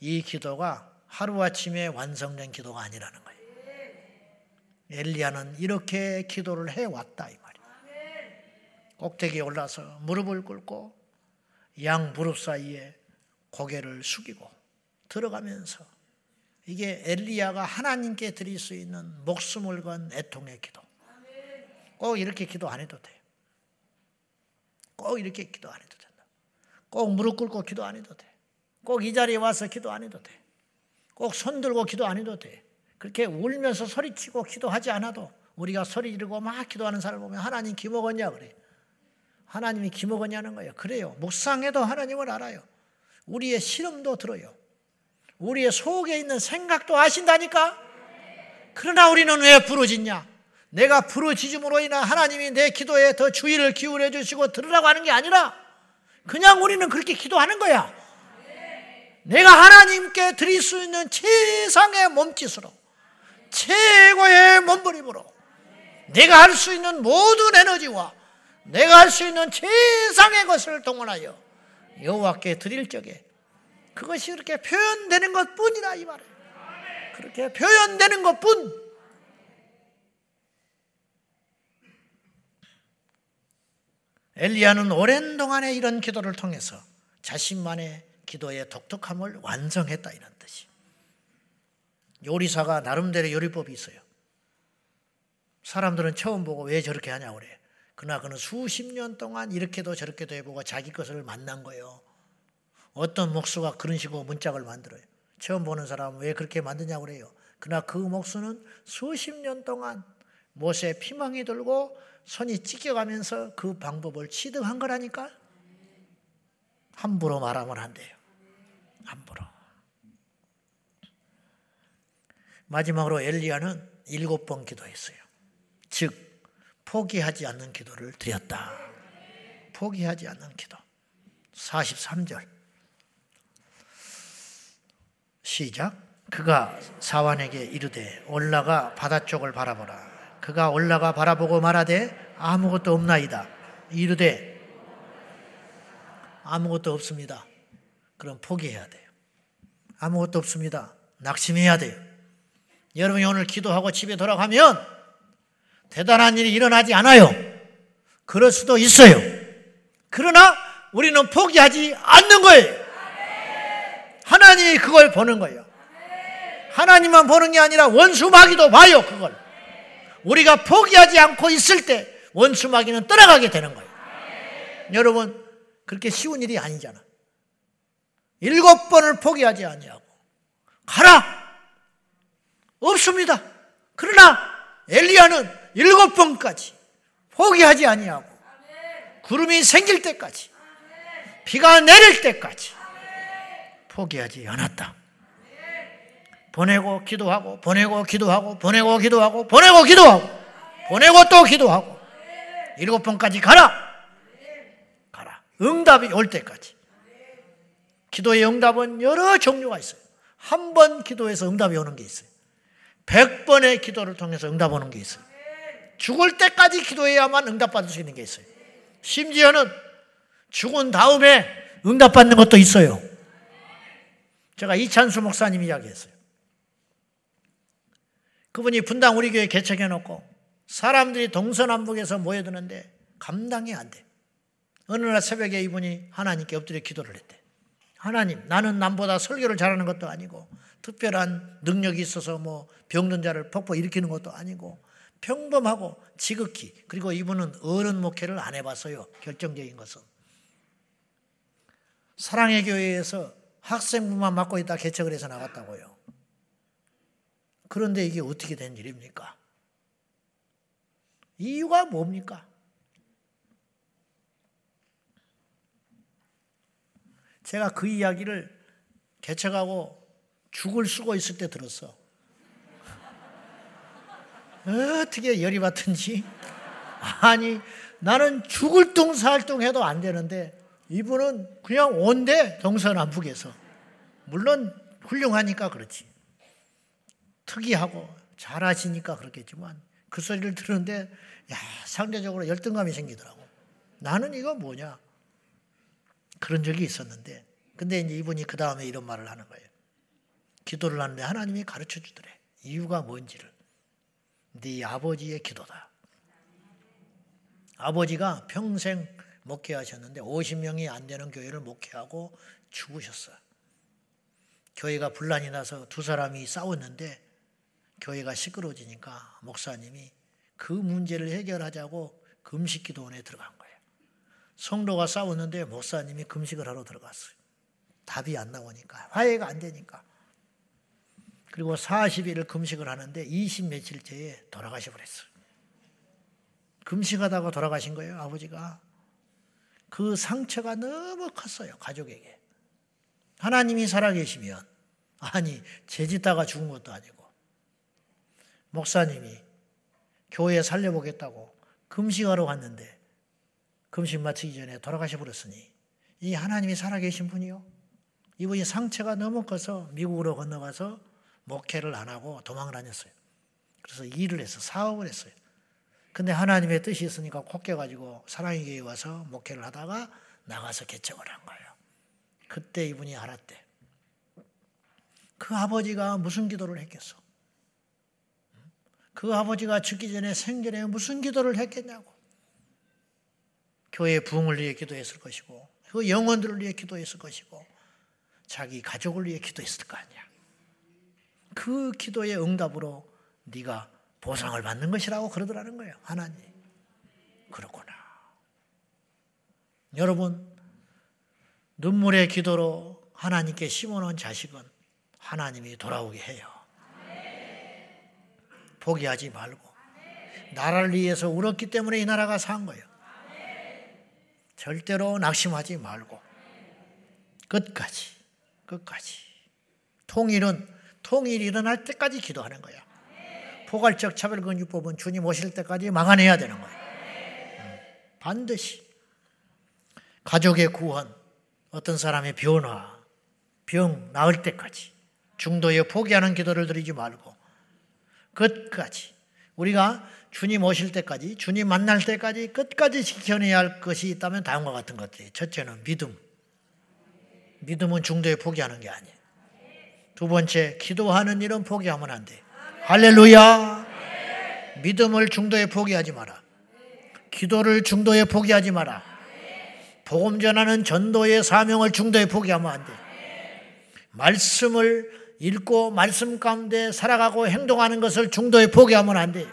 이 기도가 하루아침에 완성된 기도가 아니라는 거예요. 엘리야는 이렇게 기도를 해왔다 이 말이에요. 꼭대기에 올라서 무릎을 꿇고 양 무릎 사이에 고개를 숙이고 들어가면서 이게 엘리야가 하나님께 드릴 수 있는 목숨을 건 애통의 기도. 꼭 이렇게 기도 안 해도 돼. 꼭 이렇게 기도 안 해도 된다. 꼭 무릎 꿇고 기도 안 해도 돼. 꼭 이 자리에 와서 기도 안 해도 돼. 꼭 손 들고 기도 안 해도 돼. 그렇게 울면서 소리치고 기도하지 않아도 우리가 소리 지르고 막 기도하는 사람을 보면 하나님 기 먹었냐 그래. 하나님이 기 먹었냐는 거예요. 그래요. 묵상해도 하나님을 알아요. 우리의 시름도 들어요. 우리의 속에 있는 생각도 아신다니까? 그러나 우리는 왜 부러지냐? 내가 부러지줌으로 인한 하나님이 내 기도에 더 주의를 기울여 주시고 들으라고 하는 게 아니라 그냥 우리는 그렇게 기도하는 거야. 내가 하나님께 드릴 수 있는 최상의 몸짓으로 최고의 몸부림으로 내가 할 수 있는 모든 에너지와 내가 할 수 있는 최상의 것을 동원하여 여호와께 드릴 적에 그것이 그렇게 표현되는 것뿐이라 이 말이에요. 그렇게 표현되는 것뿐. 엘리야는 오랜 동안의 이런 기도를 통해서 자신만의 기도의 독특함을 완성했다 이런 뜻이. 요리사가 나름대로 요리법이 있어요. 사람들은 처음 보고 왜 저렇게 하냐고 그래. 그러나 그는 수십 년 동안 이렇게도 저렇게도 해보고 자기 것을 만난 거예요. 어떤 목수가 그런 식으로 문짝을 만들어요. 처음 보는 사람은 왜 그렇게 만드냐고 그래요. 그러나 그 목수는 수십 년 동안 못에 피망이 들고 손이 찢겨가면서 그 방법을 취득한 거라니까. 함부로 말하면 안 돼요. 함부로. 마지막으로 엘리야는 일곱 번 기도했어요. 즉 포기하지 않는 기도를 드렸다. 포기하지 않는 기도. 43절. 시작. 그가 사환에게 이르되 올라가 바다 쪽을 바라보라. 그가 올라가 바라보고 말하되 아무것도 없나이다. 이르되 아무것도 없습니다. 그럼 포기해야 돼요. 아무것도 없습니다. 낙심해야 돼요. 여러분이 오늘 기도하고 집에 돌아가면 대단한 일이 일어나지 않아요. 그럴 수도 있어요. 그러나 우리는 포기하지 않는 거예요. 하나님이 그걸 보는 거예요. 하나님만 보는 게 아니라 원수 마귀도 봐요, 그걸. 우리가 포기하지 않고 있을 때 원수 마귀는 떠나가게 되는 거예요. 여러분, 그렇게 쉬운 일이 아니잖아. 일곱 번을 포기하지 않냐고. 가라! 없습니다. 그러나 엘리야는 일곱 번까지 포기하지 아니하고 구름이 생길 때까지 비가 내릴 때까지 포기하지 않았다. 보내고 기도하고 보내고 기도하고 보내고 기도하고 보내고 기도하고 보내고 또 기도하고 일곱 번까지 가라. 가라. 응답이 올 때까지. 기도의 응답은 여러 종류가 있어요. 한 번 기도해서 응답이 오는 게 있어요. 백 번의 기도를 통해서 응답 오는 게 있어요. 죽을 때까지 기도해야만 응답받을 수 있는 게 있어요. 심지어는 죽은 다음에 응답받는 것도 있어요. 제가 이찬수 목사님 이야기했어요. 그분이 분당 우리 교회 개척해 놓고 사람들이 동서남북에서 모여드는데 감당이 안 돼. 어느 날 새벽에 이분이 하나님께 엎드려 기도를 했대. 하나님, 나는 남보다 설교를 잘하는 것도 아니고 특별한 능력이 있어서 뭐 병든 자를 폭포 일으키는 것도 아니고 평범하고 지극히 그리고 이분은 어른 목회를 안 해봤어요. 결정적인 것은 사랑의 교회에서 학생부만 맡고 있다 개척을 해서 나갔다고요. 그런데 이게 어떻게 된 일입니까? 이유가 뭡니까? 제가 그 이야기를 개척하고 죽을 쓰고 있을 때 들었어. 어떻게 열이 받든지. 아니, 나는 죽을 뚱살뚱 해도 안 되는데, 이분은 그냥 온대, 동서남북에서. 물론 훌륭하니까 그렇지. 특이하고 잘하시니까 그렇겠지만, 그 소리를 들었는데, 야, 상대적으로 열등감이 생기더라고. 나는 이거 뭐냐? 그런 적이 있었는데, 근데 이제 이분이 그 다음에 이런 말을 하는 거예요. 기도를 하는데 하나님이 가르쳐 주더래. 이유가 뭔지를. 네 아버지의 기도다. 아버지가 평생 목회하셨는데 50명이 안 되는 교회를 목회하고 죽으셨어요. 교회가 분란이 나서 두 사람이 싸웠는데 교회가 시끄러워지니까 목사님이 그 문제를 해결하자고 금식 기도원에 들어간. 성도가 싸웠는데 목사님이 금식을 하러 들어갔어요. 답이 안 나오니까 화해가 안 되니까 그리고 40일을 금식을 하는데 20 며칠째에 돌아가셔 버렸어요. 금식하다가 돌아가신 거예요, 아버지가. 그 상처가 너무 컸어요, 가족에게. 하나님이 살아계시면, 아니, 죄 짓다가 죽은 것도 아니고, 목사님이 교회 살려보겠다고 금식하러 갔는데, 금식 마치기 전에 돌아가셔 버렸으니, 이 하나님이 살아계신 분이요. 이분이 상처가 너무 커서 미국으로 건너가서 목회를 안 하고 도망을 다녔어요. 그래서 일을 해서 사업을 했어요. 근데 하나님의 뜻이 있으니까 콧겨가지고 사랑의 교회에 와서 목회를 하다가 나가서 개척을 한 거예요. 그때 이분이 알았대. 그 아버지가 무슨 기도를 했겠어? 그 아버지가 죽기 전에 생전에 무슨 기도를 했겠냐고. 교회 부흥을 위해 기도했을 것이고, 그 영혼들을 위해 기도했을 것이고, 자기 가족을 위해 기도했을 거 아니야. 그 기도의 응답으로 네가 보상을 받는 것이라고 그러더라는 거예요. 하나님. 그렇구나. 여러분, 눈물의 기도로 하나님께 심어놓은 자식은 하나님이 돌아오게 해요. 포기하지 말고. 나라를 위해서 울었기 때문에 이 나라가 산 거예요. 절대로 낙심하지 말고. 끝까지, 끝까지. 통일은 통일이 일어날 때까지 기도하는 거야. 포괄적 차별금융법은 주님 오실 때까지 막아내야 되는 거야. 반드시. 가족의 구원, 어떤 사람의 변화, 병 나을 때까지 중도에 포기하는 기도를 드리지 말고 끝까지 우리가 주님 오실 때까지 주님 만날 때까지 끝까지 지켜내야 할 것이 있다면 다음과 같은 것들이 첫째는 믿음. 믿음은 중도에 포기하는 게 아니에요. 두 번째, 기도하는 일은 포기하면 안 돼. 할렐루야. 믿음을 중도에 포기하지 마라. 기도를 중도에 포기하지 마라. 복음 전하는 전도의 사명을 중도에 포기하면 안 돼. 말씀을 읽고 말씀 가운데 살아가고 행동하는 것을 중도에 포기하면 안 돼.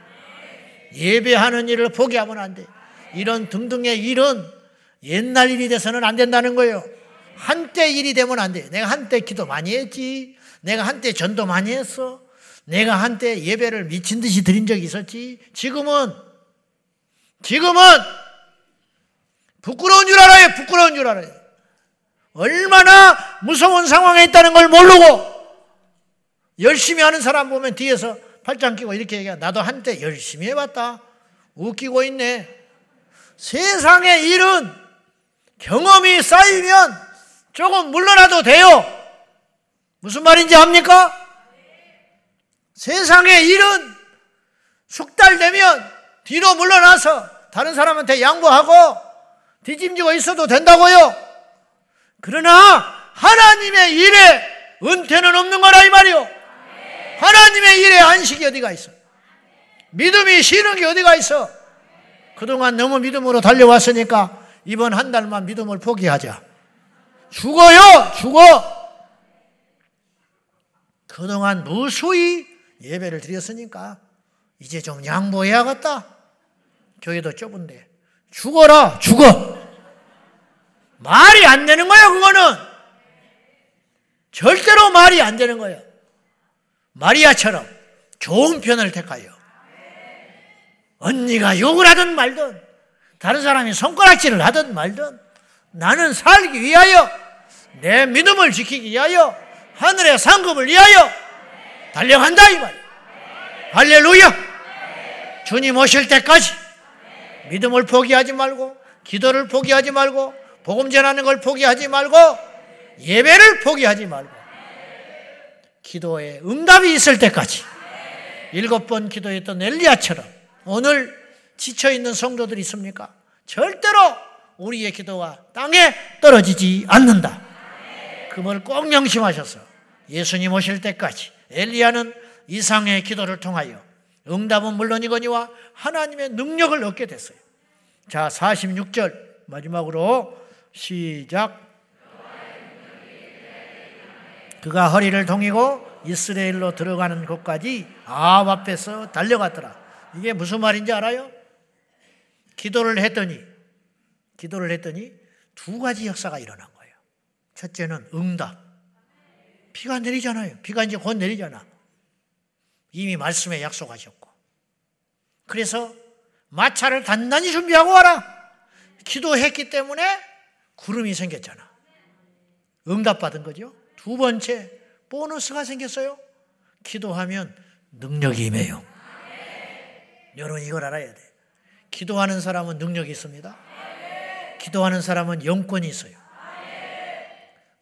예배하는 일을 포기하면 안 돼. 이런 등등의 일은 옛날 일이 돼서는 안 된다는 거예요. 한때 일이 되면 안 돼. 내가 한때 기도 많이 했지. 내가 한때 전도 많이 했어. 내가 한때 예배를 미친 듯이 드린 적이 있었지. 지금은, 지금은 부끄러운 줄 알아요. 부끄러운 줄 알아요. 얼마나 무서운 상황에 있다는 걸 모르고 열심히 하는 사람 보면 뒤에서 팔짱 끼고 이렇게 얘기해. 나도 한때 열심히 해봤다. 웃기고 있네. 세상의 일은 경험이 쌓이면 조금 물러나도 돼요. 무슨 말인지 압니까? 세상의 일은 숙달되면 뒤로 물러나서 다른 사람한테 양보하고 뒤짐지고 있어도 된다고요. 그러나 하나님의 일에 은퇴는 없는 거라 이 말이요. 하나님의 일에 안식이 어디가 있어? 믿음이 쉬는 게 어디가 있어? 그동안 너무 믿음으로 달려왔으니까 이번 한 달만 믿음을 포기하자. 죽어요! 죽어! 그동안 무수히 예배를 드렸으니까 이제 좀 양보해야겠다. 교회도 좁은데. 죽어라! 죽어! 말이 안 되는 거야, 그거는! 절대로 말이 안 되는 거예요. 마리아처럼 좋은 편을 택하여. 언니가 욕을 하든 말든, 다른 사람이 손가락질을 하든 말든, 나는 살기 위하여, 내 믿음을 지키기 위하여, 하늘의 상급을 위하여 달려간다, 이 말. 할렐루야! 주님 오실 때까지 믿음을 포기하지 말고, 기도를 포기하지 말고, 복음 전하는 걸 포기하지 말고, 예배를 포기하지 말고, 기도에 응답이 있을 때까지 일곱 번 기도했던 엘리야처럼 오늘 지쳐 있는 성도들 있습니까? 절대로 우리의 기도가 땅에 떨어지지 않는다. 그걸 꼭 명심하셔서 예수님 오실 때까지 엘리야는 이상의 기도를 통하여 응답은 물론이거니와 하나님의 능력을 얻게 됐어요. 자, 46절 마지막으로 시작. 그가 허리를 동이고 이스라엘로 들어가는 곳까지 아합 앞에서 달려갔더라. 이게 무슨 말인지 알아요? 기도를 했더니 기도를 했더니 두 가지 역사가 일어난 거예요. 첫째는 응답. 비가 내리잖아요. 비가 이제 곧 내리잖아. 이미 말씀에 약속하셨고. 그래서 마차를 단단히 준비하고 와라. 기도했기 때문에 구름이 생겼잖아. 응답받은 거죠. 두 번째, 보너스가 생겼어요. 기도하면 능력이 임해요. 여러분 이걸 알아야 돼. 기도하는 사람은 능력이 있습니다. 기도하는 사람은 영권이 있어요.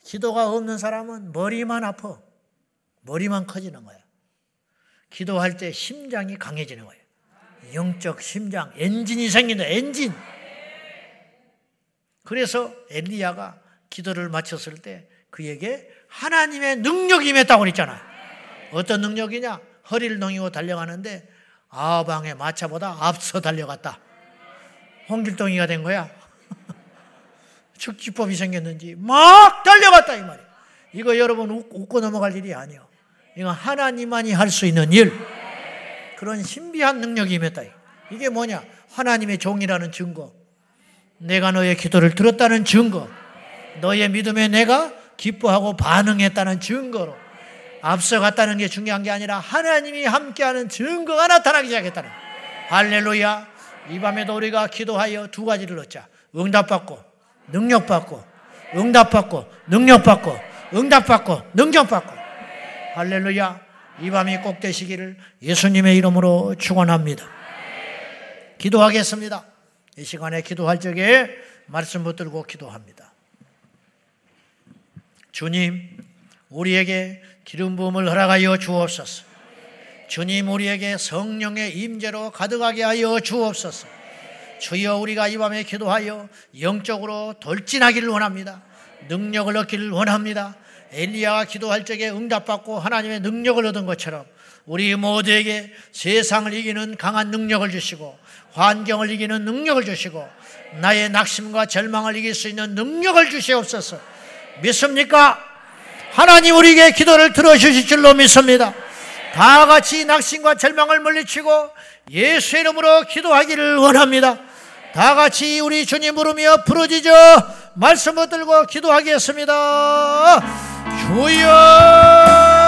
기도가 없는 사람은 머리만 아파. 머리만 커지는 거야. 기도할 때 심장이 강해지는 거예요. 영적 심장, 엔진이 생긴다, 엔진. 그래서 엘리야가 기도를 마쳤을 때 그에게 하나님의 능력이 임했다고 그랬잖아요. 어떤 능력이냐? 허리를 동이고 달려가는데 아방의 마차보다 앞서 달려갔다. 홍길동이가 된 거야. 축지법이 생겼는지 막 달려갔다 이 말이야. 이거 여러분 웃고 넘어갈 일이 아니요. 이거 하나님만이 할 수 있는 일. 그런 신비한 능력이 임했다. 이게 뭐냐? 하나님의 종이라는 증거. 내가 너의 기도를 들었다는 증거. 너의 믿음에 내가 기뻐하고 반응했다는 증거로 앞서갔다는 게 중요한 게 아니라 하나님이 함께하는 증거가 나타나기 시작했다는 할렐루야. 이 밤에도 우리가 기도하여 두 가지를 얻자. 응답받고 능력받고 응답받고 능력받고 응답받고 능력받고. 할렐루야. 이 밤이 꼭 되시기를 예수님의 이름으로 축원합니다. 기도하겠습니다. 이 시간에 기도할 적에 말씀 붙들고 기도합니다 주님, 우리에게 기름 부음을 허락하여 주옵소서. 주님, 우리에게 성령의 임재로 가득하게 하여 주옵소서. 주여 우리가 이 밤에 기도하여 영적으로 돌진하기를 원합니다. 능력을 얻기를 원합니다. 엘리야가 기도할 적에 응답받고 하나님의 능력을 얻은 것처럼 우리 모두에게 세상을 이기는 강한 능력을 주시고 환경을 이기는 능력을 주시고 나의 낙심과 절망을 이길 수 있는 능력을 주시옵소서. 믿습니까? 하나님 우리에게 기도를 들어주실 줄로 믿습니다. 다 같이 낙심과 절망을 물리치고 예수의 이름으로 기도하기를 원합니다. 다 같이 우리 주님 부르며 부르짖어 말씀 붙들고 기도하겠습니다. 주여!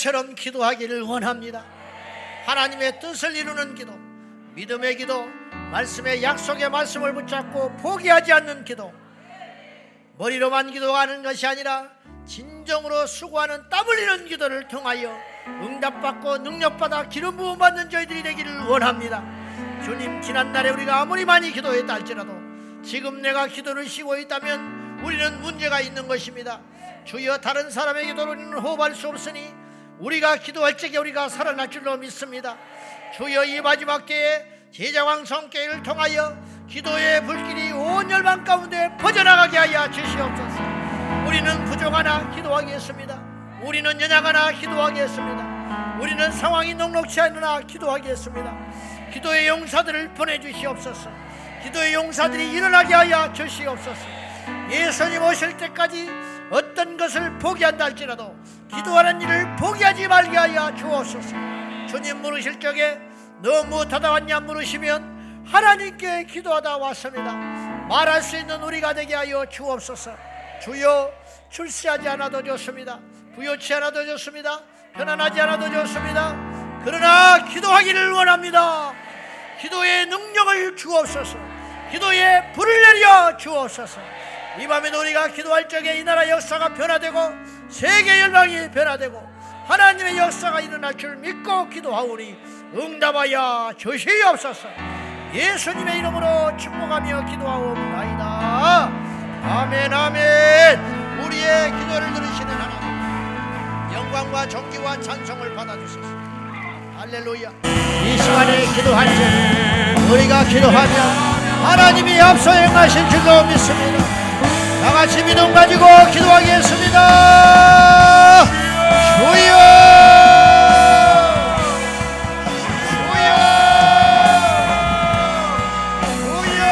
엘리야처럼 기도하기를 원합니다. 하나님의 뜻을 이루는 기도, 믿음의 기도, 말씀의 약속의 말씀을 붙잡고 포기하지 않는 기도. 머리로만 기도하는 것이 아니라 진정으로 수고하는 땀 흘리는 기도를 통하여 응답받고 능력받아 기름 부음 받는 저희들이 되기를 원합니다. 주님 지난날에 우리가 아무리 많이 기도했다 할지라도 지금 내가 기도를 쉬고 있다면 우리는 문제가 있는 것입니다. 주여 다른 사람의 기도로는 호흡할 수 없으니 우리가 기도할 적에 우리가 살아날 줄로 믿습니다. 주여 이 마지막 때에 제자왕 성계를 통하여 기도의 불길이 온 열방 가운데 퍼져나가게 하여 주시옵소서. 우리는 부족하나 기도하겠습니다. 우리는 연약하나 기도하겠습니다. 우리는 상황이 녹록치 않으나 기도하겠습니다. 기도의 용사들을 보내주시옵소서. 기도의 용사들이 일어나게 하여 주시옵소서. 예수님 오실 때까지 어떤 것을 포기한다 할지라도 기도하는 일을 포기하지 말게 하여 주옵소서. 주님 물으실 적에 너 무엇하다 왔냐 물으시면 하나님께 기도하다 왔습니다. 말할 수 있는 우리가 되게 하여 주옵소서. 주여 출세하지 않아도 좋습니다. 부요치 않아도 좋습니다. 편안하지 않아도 좋습니다. 그러나 기도하기를 원합니다. 기도의 능력을 주옵소서. 기도의 불을 내려 주옵소서. 이 밤에도 우리가 기도할 적에 이 나라 역사가 변화되고 세계 열방이 변화되고 하나님의 역사가 일어날 줄 믿고 기도하오니 응답하여 주시옵소서. 예수님의 이름으로 축복하며 기도하옵나이다. 아멘 아멘. 우리의 기도를 들으시는 하나님 영광과 존귀와 찬송을 받아주소서. 할렐루야. 이 시간에 기도할 때 우리가 기도하면 하나님이 앞서 행하실 줄로 믿습니다. 다 같이 믿음 가지고 기도하겠습니다. 주여! 주여! 주여!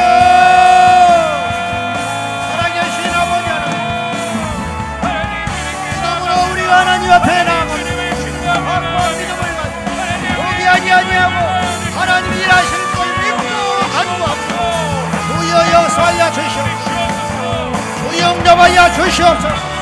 살아계신 아버지 하나님, 믿음으로 우리가 하나님 앞에 나아갑니다. 믿음을 포기하지 아니하고 하나님이 일하실 걸 믿고 간구하고 주여 역사하여 주시옵소서 응답하여 주시옵소서